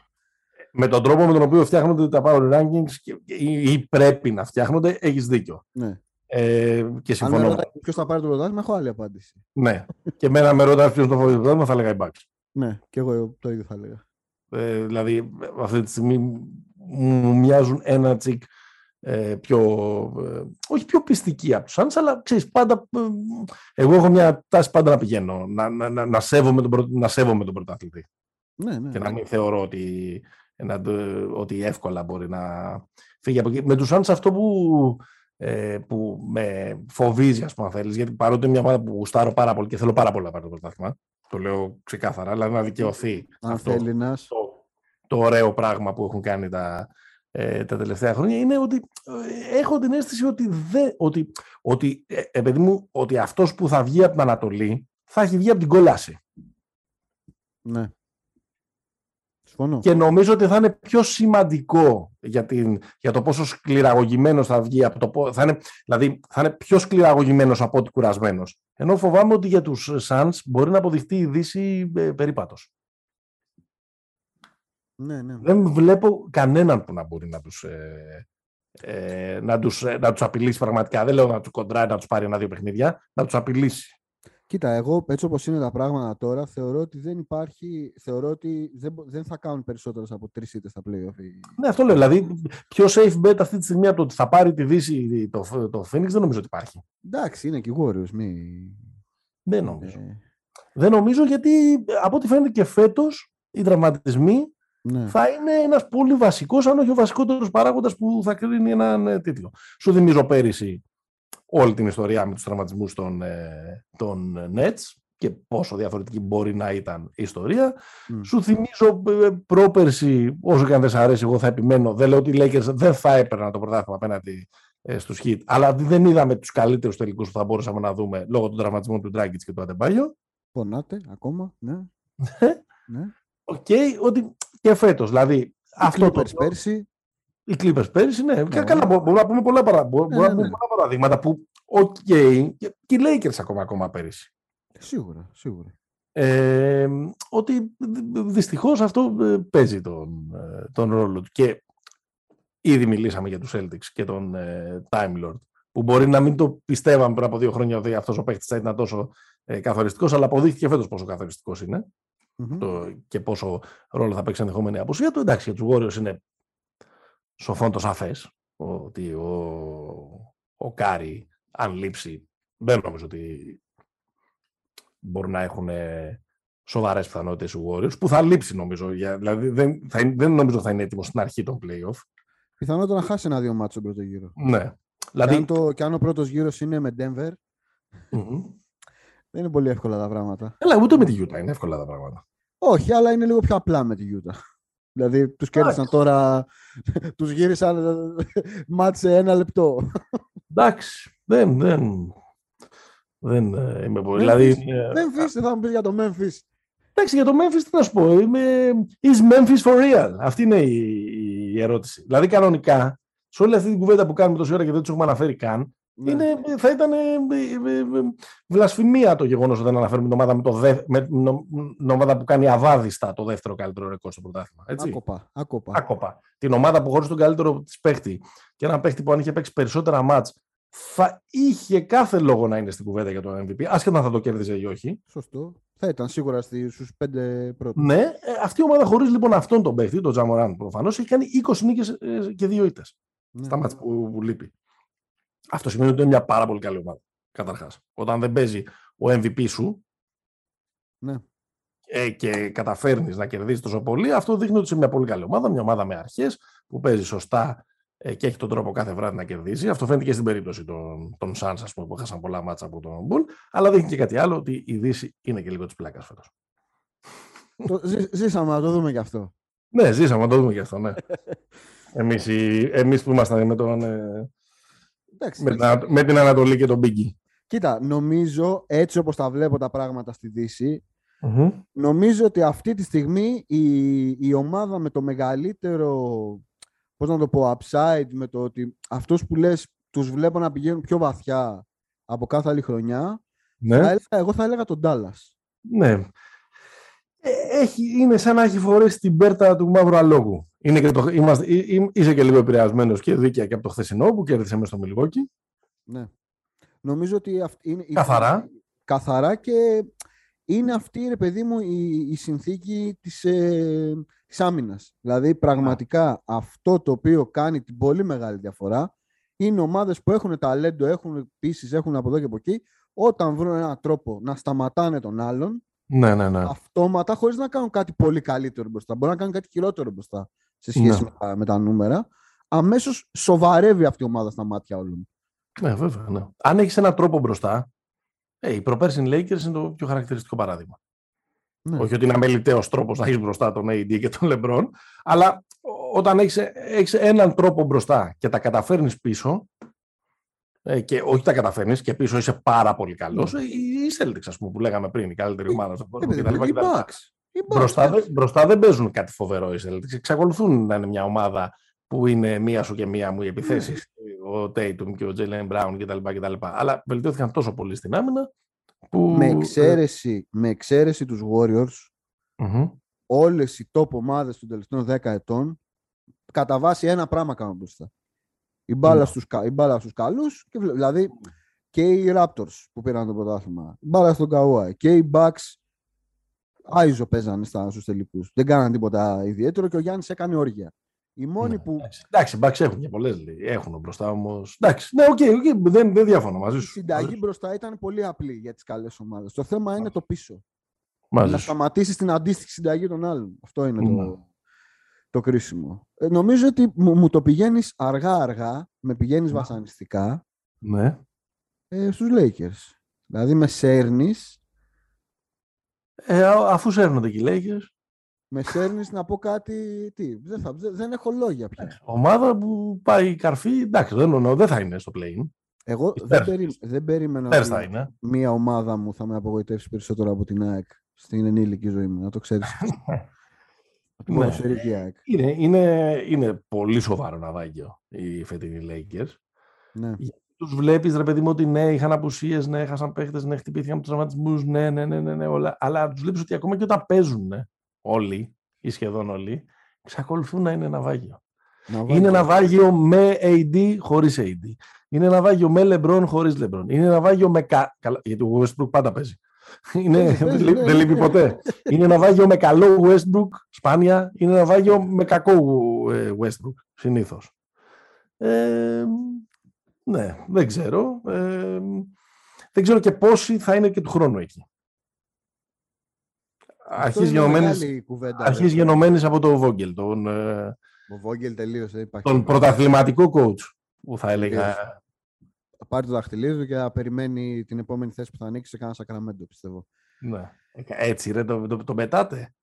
Με τον τρόπο με τον οποίο φτιάχνονται τα power rankings ή, ή πρέπει να φτιάχνονται, έχεις δίκιο. Ναι. Ε, και συμφωνώ. Αν ποιος θα πάρει το πρωτάθλημα, έχω άλλη απάντηση. Ναι. και εμένα με ρωτάει ποιος θα πάρει το πρωτάθλημα, θα έλεγα η Bucks. Ναι, και εγώ το ίδιο θα έλεγα. Ε, δηλαδή, αυτή τη στιγμή μου μοιάζουν ένα τσικ ε, πιο, ε, όχι πιο πιστική από τους άλλους, αλλά ξέρεις, πάντα, ε, εγώ έχω μια τάση πάντα να πηγαίνω, να, να, να, να, σέβομαι, τον, να σέβομαι τον πρωταθλητή. Ναι, ναι, και να μην θεωρώ ότι, να, ότι εύκολα μπορεί να φύγει από εκεί. Με τους Suns αυτό που ε, που με φοβίζει, ας πούμε, θέλεις, γιατί παρότι είναι μια ομάδα που γουστάρω πάρα πολύ και θέλω πάρα πολύ να πάρει το πρωτάθλημα. Το λέω ξεκάθαρα, αλλά να δικαιωθεί αυτό το, το ωραίο πράγμα που έχουν κάνει τα, ε, τα τελευταία χρόνια είναι ότι ε, έχω την αίσθηση ότι, δε, ότι, ότι, ε, ε μου, ότι αυτός που θα βγει από την Ανατολή θα έχει βγει από την κόλαση. Ναι. Και νομίζω ότι θα είναι πιο σημαντικό για, την, για το πόσο σκληραγωγημένος θα βγει από το. Θα είναι, δηλαδή θα είναι πιο σκληραγωγημένος από ότι κουρασμένος. Ενώ φοβάμαι ότι για τους Suns μπορεί να αποδειχτεί η Δύση ε, περίπατος. Ναι, ναι. Δεν βλέπω κανέναν που να μπορεί να τους, ε, ε, να τους, ε, να τους απειλήσει πραγματικά. Δεν λέω να τους κοντράει, να τους πάρει ένα-δύο παιχνίδια, να τους απειλήσει. Κοίτα, εγώ έτσι όπως είναι τα πράγματα τώρα, θεωρώ ότι δεν υπάρχει, θεωρώ ότι δεν, δεν θα κάνουν περισσότερες από τρεις ήττες στα playoff. Ναι, αυτό λέω. Δηλαδή, πιο safe bet αυτή τη στιγμή από το ότι θα πάρει τη Δύση το, το Phoenix δεν νομίζω ότι υπάρχει. Εντάξει, είναι και οι Warriors. Μη... Δεν νομίζω. Ε... Δεν νομίζω γιατί από ό,τι φαίνεται και φέτος οι τραυματισμοί ναι. θα είναι ένας πολύ βασικός, αν όχι ο βασικότερος παράγοντας που θα κρίνει έναν ε, τίτλο. Σου θυμίζω πέρυσι όλη την ιστορία με τους τραυματισμούς των, ε, των Nets και πόσο διαφορετική μπορεί να ήταν η ιστορία. Σου θυμίζω ε, πρόπερση, όσο και αν δεν σε αρέσει, εγώ θα επιμένω, δεν λέω ότι οι Lakers δεν θα έπαιρναν το πρωτάθλημα απέναντι ε, στους Heat, αλλά δεν είδαμε τους καλύτερους τελικούς που θα μπορούσαμε να δούμε λόγω των τραυματισμών του Dragic και του Αντεμπάγιο. Πονάτε ακόμα, ναι. ναι. OK, okay, ότι και φέτος, δηλαδή αυτό το... πέρσι. Οι Clippers πέρυσι, ναι. ναι. Καλά, μπορούμε να πούμε πολλά, παρα... ναι, ναι, ναι. πολλά παραδείγματα που, OK, okay, και οι Lakers ακόμα, ακόμα πέρυσι. Σίγουρα, σίγουρα. Ε, ότι δυστυχώς αυτό ε, παίζει τον, ε, τον ρόλο του. Και ήδη μιλήσαμε για τους Celtics και τον ε, Time Lord, που μπορεί να μην το πιστεύαμε πριν από δύο χρόνια ότι αυτός ο παίχτης θα ήταν τόσο ε, καθοριστικός, αλλά αποδείχθηκε φέτος πόσο καθοριστικός είναι. Mm-hmm. Το, και πόσο ρόλο θα παίξει ενδεχόμενη απουσία του. Εντάξει, για τους Warriors είναι σοφών το σαφές ότι ο, ο Κάρι αν λείψει δεν νομίζω ότι μπορούν να έχουν σοβαρές πιθανότητες οι Warriors, που θα λείψει νομίζω. Για, δηλαδή δεν, θα, δεν νομίζω θα είναι έτοιμος στην αρχή των playoff. Πιθανότατα να χάσει ένα-δύο ματς στον πρώτο γύρο. Ναι. Δηλαδή... Και, αν το, και αν ο πρώτος γύρος είναι με Denver, mm-hmm. Δεν είναι πολύ εύκολα τα πράγματα. Έλα, ούτε με τη Utah είναι εύκολα τα πράγματα. Όχι, αλλά είναι λίγο πιο απλά με τη Utah. Δηλαδή, τους κέρδισαν τώρα, τους γύρισαν μάτς σε ένα λεπτό. Εντάξει, δεν, δεν, δεν ε, είμαι πολύ. Δηλαδή, Memphis, δεν θα μου πεις για το Memphis. Εντάξει, για το Memphis τι να σου πω. Είμαι... Is Memphis for real? Αυτή είναι η, η ερώτηση. Δηλαδή, κανονικά, σε όλη αυτή την κουβέντα που κάνουμε τόση ώρα και δεν τους έχουμε αναφέρει καν, ναι. είναι, θα ήταν ε, ε, βλασφημία το γεγονός ότι δεν αναφέρουμε την ομάδα, με το δε, με, την ομάδα που κάνει αβάδιστα το δεύτερο καλύτερο ρεκόρ στο πρωτάθλημα. Έτσι. Άκοπα, άκοπα. άκοπα. Την ομάδα που χωρίς τον καλύτερο της παίχτη και ένα παίχτη που αν είχε παίξει περισσότερα μάτς θα είχε κάθε λόγο να είναι στην κουβέντα για το MVP, άσχετα αν θα το κέρδιζε ή όχι. Σωστό. Θα ήταν σίγουρα στους πέντε πρώτους. Ναι, ε, αυτή η ομάδα χωρίς λοιπόν αυτόν τον παίχτη, τον Τζαμοράν προφανώς, έχει κάνει 20 νίκες ε, και δύο ήττες. Ναι. Στα μάτια που, που λείπει. Αυτό σημαίνει ότι είναι μια πάρα πολύ καλή ομάδα. Καταρχάς. Όταν δεν παίζει ο MVP σου ναι. ε, και καταφέρνεις να κερδίσεις τόσο πολύ, αυτό δείχνει ότι είσαι μια πολύ καλή ομάδα. Μια ομάδα με αρχές που παίζει σωστά ε, και έχει τον τρόπο κάθε βράδυ να κερδίσει. Αυτό φαίνεται και στην περίπτωση των, των Suns, ας πούμε, που έχασαν πολλά μάτσα από τον Μπουλ. Αλλά δείχνει και κάτι άλλο, ότι η Δύση είναι και λίγο της πλάκας φέτος. ζήσαμε να το δούμε κι αυτό. Ναι, ζήσαμε να το δούμε κι αυτό, ναι. εμείς, εμείς που ήμασταν με, τον, ε, εντάξει, με, την, με την Ανατολή και τον Μπίγκη. Κοίτα, νομίζω έτσι όπως τα βλέπω τα πράγματα στη Δύση, νομίζω ότι αυτή τη στιγμή η, η ομάδα με το μεγαλύτερο πώς να το πω, upside με το ότι αυτούς που λες τους βλέπω να πηγαίνουν πιο βαθιά από κάθε άλλη χρονιά, ναι. θα έλεγα, εγώ θα έλεγα τον Dallas. Ναι. Ε, έχει, είναι σαν να έχει φορέσει την πέρτα του μαύρου αλόγου. Είναι και το, είμαστε, είσαι και λίγο επηρεασμένος και δίκαια και από το χθεσινό που κέρδισε μέσα στο Μιλγόκι. Ναι. Νομίζω ότι αυτή είναι. Καθαρά. Καθαρά και είναι αυτή, ρε παιδί μου, η, η συνθήκη της, ε, της άμυνας. Δηλαδή, πραγματικά, αυτό το οποίο κάνει την πολύ μεγάλη διαφορά είναι ομάδες που έχουν ταλέντο, έχουν πίσεις, έχουν από εδώ και από εκεί, όταν βρουν έναν τρόπο να σταματάνε τον άλλον, ναι, ναι, ναι. αυτόματα, χωρίς να κάνουν κάτι πολύ καλύτερο μπροστά, μπορεί να κάνουν κάτι χειρότερο μπροστά σε σχέση ναι. με, τα, με τα νούμερα, αμέσως σοβαρεύει αυτή η ομάδα στα μάτια όλων. Ναι, βέβαια. Ναι. Αν έχεις έναν τρόπο μπροστά, ε, οι προπέρσιν Lakers είναι το πιο χαρακτηριστικό παράδειγμα. Ναι. Όχι ότι είναι αμεληταίος τρόπος να έχεις μπροστά τον AD και τον LeBron, αλλά όταν έχεις έναν τρόπο μπροστά και τα καταφέρνεις πίσω, ε, και όχι τα καταφέρνεις και πίσω είσαι πάρα πολύ καλός. Ναι. Οι Celtics, ας πούμε, που λέγαμε πριν, η καλύτερη ομάδα στον κόσμο. Μπροστά, μπροστά δεν παίζουν κάτι φοβερό οι Celtics. Εξακολουθούν να είναι μια ομάδα που είναι μία σου και μία μου οι επιθέσεις, ναι. ο Tatum και ο Jalen Brown κτλ. Αλλά βελτιώθηκαν τόσο πολύ στην άμυνα. Που... Με, εξαίρεση, με εξαίρεση τους Warriors, mm-hmm. όλες οι top ομάδες των τελευταίων 10 ετών κατά βάση ένα πράγμα κάνουν μπροστά. Η μπάλα, mm. στους, η μπάλα στους καλούς, και, δηλαδή και οι Raptors που πήραν το πρωτάθλημα, η μπάλα στον Kawhi και οι Bucks iso παίζανε στους τελικούς. Δεν κάναν τίποτα ιδιαίτερο και ο Γιάννης έκανε όργια. Οι μόνοι ναι, που. Εντάξει, εντάξει, έχουν και πολλές. Έχουν μπροστά όμως. Εντάξει, ναι, OK, okay, okay, δεν, δεν διαφωνώ μαζί σου. Η συνταγή μπροστά ήταν πολύ απλή για τις καλές ομάδες. Το θέμα είναι το πίσω. Μαζί να σταματήσεις την αντίστοιχη συνταγή των άλλων. Αυτό είναι το, ναι. το κρίσιμο. Ε, νομίζω ότι μου, το πηγαίνεις αργά-αργά, με πηγαίνεις ναι. βασανιστικά. Ναι. Ε, Στους Lakers. Δηλαδή με σέρνεις. Ε, αφού σέρνονται και οι Lakers με σέρνεις να πω κάτι. Τι, δεν, θα, δεν έχω λόγια πια. Ε, ομάδα που πάει καρφί, εντάξει, δεν, δεν θα είναι στο play. Εγώ δεν, περί, δεν περίμενα ότι μία ομάδα μου θα με απογοητεύσει περισσότερο από την ΑΕΚ στην ενήλικη ζωή μου, να το ξέρεις. ναι. είναι, είναι, είναι πολύ σοβαρό ναυάγιο οι φετινοί Lakers. Ναι. Τους βλέπεις, ρε παιδί μου, ότι ναι, είχαν απουσίες, ναι, έχασαν παίχτες, ναι, χτυπήθηκαν από τους τραυματισμούς, ναι, ναι, ναι, ναι, ναι, όλα. Αλλά τους βλέπεις ότι ακόμα και όταν παίζουν, ναι, όλοι ή σχεδόν όλοι, εξακολουθούν να είναι ναυάγιο. ναυάγιο. Είναι ναυάγιο με AD χωρίς AD. Είναι ναυάγιο με LeBron χωρίς LeBron. Είναι ναυάγιο με... Κα... γιατί ο Westbrook πάντα παίζει. Είναι, δεν, δεν λείπει ποτέ. είναι ναυάγιο με καλό Westbrook, σπάνια. Είναι ναυάγιο με κακό ε, Westbrook, συνήθως. Ε, ναι, δεν ξέρω. Ε, δεν ξέρω και πόσοι θα είναι και του χρόνου εκεί. Αρχής γενομένης, από το Vogel. Τον, ε, ο Vogel τελείωσε. Τον πρωταθληματικό coach που θα έλεγα. Θα πάρει το δαχτυλίδι του και θα περιμένει την επόμενη θέση που θα ανοίξει σε κανένα Σακραμέντο, πιστεύω. Ναι. Έτσι, ρε, το, το, το πετάτε.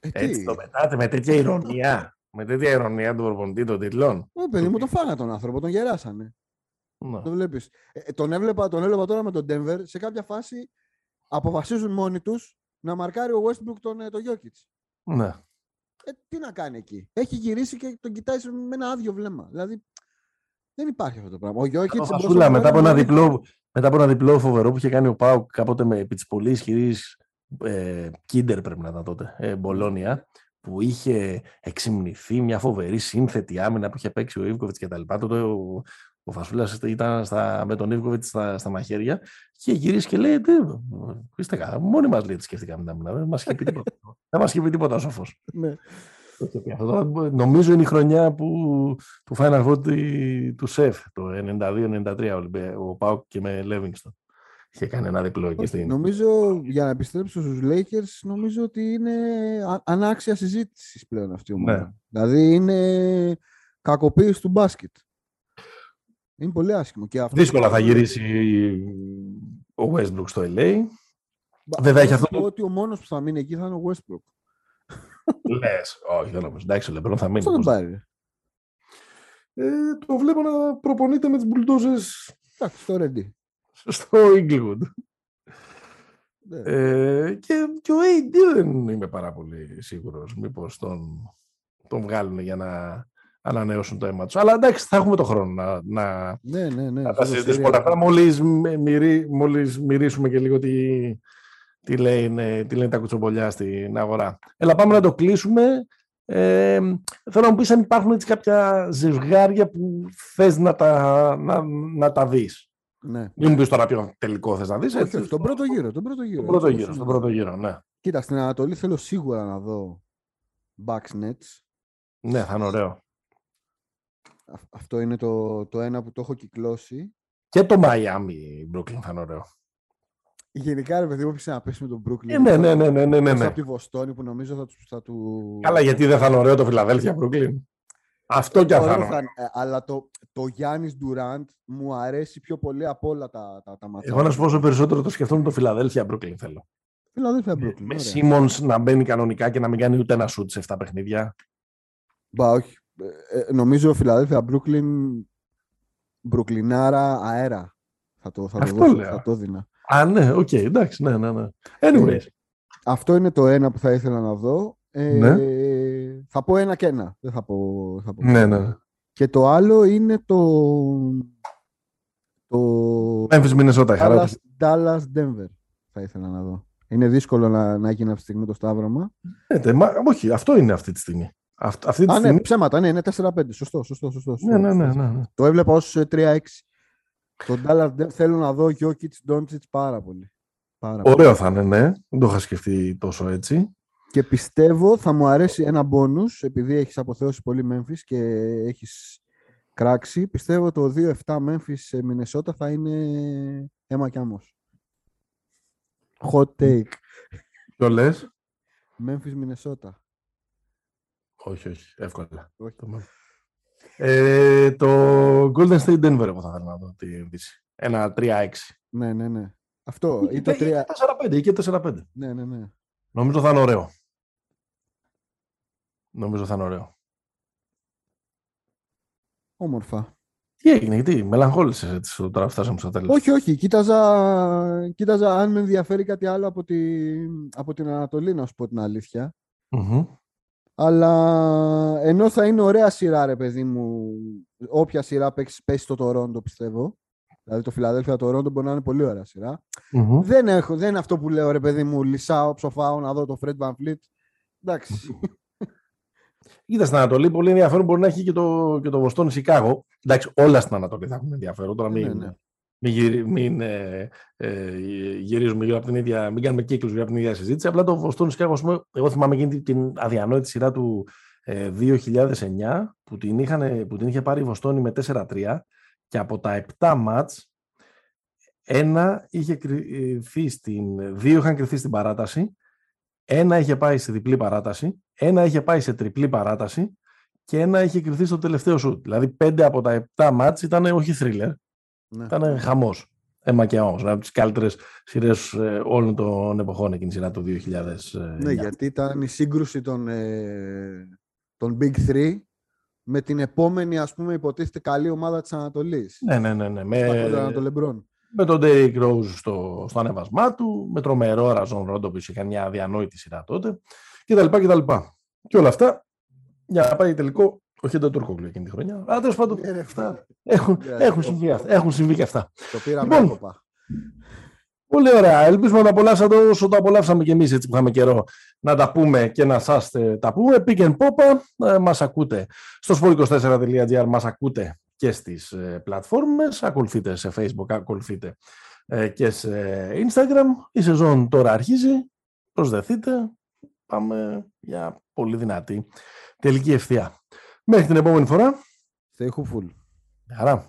Ε, Έτσι το πετάτε με τέτοια ηρωνία. με τέτοια ηρωνία του προπονητή των τίτλων. Ε, παιδί μου, το φάγα τον άνθρωπο, τον γεράσανε. Ναι. Το βλέπεις. Ε, τον, έβλεπα, τον έβλεπα τώρα με τον Denver. Σε κάποια φάση αποφασίζουν μόνοι τους να μαρκάρει ο Westbrook τον, ε, τον Jokic. Ναι. Ε, τι να κάνει εκεί. Έχει γυρίσει και τον κοιτάει με ένα άδειο βλέμμα. Δηλαδή δεν υπάρχει αυτό το πράγμα. Ο Jokic. μετά, από ένα διπλό, μετά από ένα διπλό φοβερό που είχε κάνει ο Πάου κάποτε με επί της πολύ ισχυρή ε, Κίντερ πρέπει να ήταν τότε, ε, Μπολόνια, που είχε εξυμνηθεί μια φοβερή σύνθετη άμυνα που είχε παίξει ο Ιβκοβιτς και τα λοιπά. Τότε ο, ο Φασούλας ήταν στα, με τον Ιβκοβιτς στα, στα μαχαίρια και γυρίσει και λέει: Είστε καλά, μόνοι μας λέει τι σκέφτηκαμε τα άμυνα. Δεν μας είχε πει τίποτα. δεν μας είχε πει τίποτα ο σοφός. Ναι. Νομίζω είναι η χρονιά που, του Final Four του ΣΕΦ, το 92-93, ο Πάουκ και με Λέβινγκστον. Είχε κάνει ένα διπλό εκεί στην... Νομίζω, για να επιστρέψω στους Lakers, νομίζω ότι είναι ανάξια συζήτησης πλέον αυτή η ομάδα. Ναι. Δηλαδή είναι κακοποίηση του μπάσκετ. Είναι πολύ άσχημο. Και αυτό Δύσκολα θα γυρίσει ο Westbrook στο LA. Βέβαια έχει αυτό. Ότι ο μόνος που θα μείνει εκεί θα είναι ο Westbrook. Λες, όχι, δεν νομίζω. Εντάξει, ο Λεμπρόν θα μείνει. Πώς θα πάρει. Ε, το βλέπω να προπονείται με τις μπουλντόζες. Εντάξει, στο Ρέντι. Στο Inglewood. Ναι. Ε, και, και ο AD δεν είμαι πάρα πολύ σίγουρος. Μήπως τον, τον βγάλουν για να ανανεώσουν το αίμα τους. Αλλά εντάξει, θα έχουμε το χρόνο να, να, ναι, ναι, ναι, να τα συζητήσουμε όλα αυτά. Μόλις μυρίσουμε και λίγο τη, τι λένε, τι λένε τα κουτσομπολιά στην αγορά. Έλα, πάμε να το κλείσουμε. Ε, θέλω να μου πεις αν υπάρχουν έτσι κάποια ζευγάρια που θες να τα, να, να τα δεις. Ναι. Μην μου πεις τώρα ποιο τελικό θες να δεις. Όχι, έτσι, στον πρώτο γύρο. Τον πρώτο γύρο, τον πρώτο γύρο, στον πρώτο γύρο, ναι. Κοίτα, στην Ανατολή θέλω σίγουρα να δω Bucks Nets. Ναι, θα είναι ωραίο. Αυτό είναι το, το ένα που το έχω κυκλώσει. Και το Miami Brooklyn θα είναι ωραίο. Γενικά, ρε παιδί μου, να πέσει με τον Brooklyn. Ε, ναι, ναι, ναι, ναι, ναι, ναι. Από τη Βοστόνη που νομίζω θα, θα του. Καλά, γιατί δεν θα είναι ωραίο το Φιλαδέλφια Brooklyn. Αυτό κι αν θα είναι. Αλλά το, το Γιάννης Ντουράντ μου αρέσει πιο πολύ από όλα τα, τα, τα Εγώ να σου πω περισσότερο το σκεφτόμουν το Φιλαδέλφια Brooklyn θέλω. Φιλαδέλφια Brooklyn. Με Σίμον να μπαίνει κανονικά και να μην κάνει ούτε ένα σουτ σε 7 παιχνίδια. Μπα, όχι. Ε, ε νομίζω Φιλαδέλφια Brooklyn. Μπρουκλινάρα αέρα. Θα το, θα το, δώσω, θα το δίνα. Α, ναι, OK, okay, εντάξει, ναι, ναι, ναι. Anyways. Αυτό είναι το ένα που θα ήθελα να δω. Ε, ναι. Θα πω ένα και ένα. Δεν θα πω, θα πω ναι, ναι. Και το άλλο είναι το... Το... Memphis, Minnesota, Dallas, Dallas, Denver θα ήθελα να δω. Είναι δύσκολο να, να γίνει αυτή τη στιγμή το σταύρωμα. Ε, μα, όχι, αυτό είναι αυτή τη στιγμή. Αυτή, αυτή τη Α, ναι, στιγμή... ναι, ψέματα, ναι, είναι 4-5. Σωστό, σωστό, σωστό. Ναι, ναι, ναι, ναι, Το έβλεπα ως 3-6. Τον Dallas θέλω να δω Jokic Doncic πάρα πολύ. Πάρα Ωραίο θα είναι, ναι. Δεν το είχα σκεφτεί τόσο έτσι. Και πιστεύω θα μου αρέσει ένα μπόνους, επειδή έχεις αποθεώσει πολύ Memphis και έχεις κράξει. Πιστεύω το 2-7 Memphis σε Μινεσότα θα είναι αίμα και άμμος. Hot take. Ποιο λες; Memphis Μινεσότα. Όχι, όχι. Εύκολα. Όχι. Ε, το Golden State Denver εγώ θα ήθελα να δω τη Δύση. Ένα 3-6. Ναι, ναι, ναι. Αυτό. Ή, το 3... 4-5 ή και 4-5. Ναι, ναι, ναι. Νομίζω θα είναι ωραίο. Νομίζω θα είναι ωραίο. Όμορφα. Τι έγινε, γιατί μελαγχόλησες έτσι τώρα φτάσαμε στο τέλος. Όχι, όχι. Κοίταζα, κοίταζα αν με ενδιαφέρει κάτι άλλο από, τη, από την Ανατολή, να σου πω την αλήθεια. Mm-hmm. Αλλά ενώ θα είναι ωραία σειρά, ρε παιδί μου, όποια σειρά πέσει, πέσει στο Τορόντο, πιστεύω. Δηλαδή το Φιλαδέλφια Τορόντο μπορεί να είναι πολύ ωραία Δεν, έχω, δεν είναι αυτό που λέω, ρε παιδί μου, λυσάω, ψοφάω να δω το Fred Van Fleet. Εντάξει. Είδα στην Ανατολή, πολύ ενδιαφέρον μπορεί να έχει και το, και το Βοστόνι Σικάγο. Εντάξει, όλα στην Ανατολή θα έχουν ενδιαφέρον. Τώρα μην, ναι, ναι. Μην, μην ε, ε, γυρίζουμε γύρω από την ίδια, μην κάνουμε κύκλους γύρω από την ίδια συζήτηση. Απλά το Βοστόνη Σικάγο, εγώ θυμάμαι εκείνη την αδιανόητη σειρά του 2009 ε, που την, είχαν, που την είχε πάρει η Βοστόνη με 4-3 και από τα 7 μάτς ένα είχε κρυθεί στην, δύο είχαν κρυθεί στην παράταση, ένα είχε πάει σε διπλή παράταση, ένα είχε πάει σε τριπλή παράταση και ένα είχε κρυθεί στο τελευταίο σουτ. Δηλαδή πέντε από τα 7 μάτς ήταν όχι θρίλερ, ναι. ήταν χαμός. Έμα και όμως, από τις καλύτερες σειρές ε, όλων των εποχών εκείνη η σειρά του 2000. Ναι, γιατί ήταν η σύγκρουση των, ε, των Big Three με την επόμενη, ας πούμε, υποτίθεται καλή ομάδα της Ανατολής. Ναι, ναι, ναι. ναι. Με, με τον Derrick Rose στο, στο ανέβασμά του, με τρομερό Ραζόν Ρόντο που είχε μια αδιανόητη σειρά τότε κτλ. κτλ. Και όλα αυτά για να πάει τελικό ο Χέντα Τούρκογλου εκείνη τη χρονιά. Αλλά τέλος πάντων ε, αυτά έχουν, έχουν, συμβεί, έχουν συμβεί και αυτά. Το πήραμε λοιπόν, Πολύ ωραία. Ελπίζουμε να απολαύσατε όσο το απολαύσαμε και εμείς έτσι που είχαμε καιρό να τα πούμε και να σας τα πούμε. Pick and Popa, ε, μας ακούτε στο sport24.gr, μας ακούτε και στις ε, πλατφόρμες. Ακολουθείτε σε Facebook, ακολουθείτε ε, και σε Instagram. Η σεζόν τώρα αρχίζει. Προσδεθείτε. Πάμε για πολύ δυνατή τελική ευθεία. Μέχρι την επόμενη φορά. Stay hopeful. Χαρά.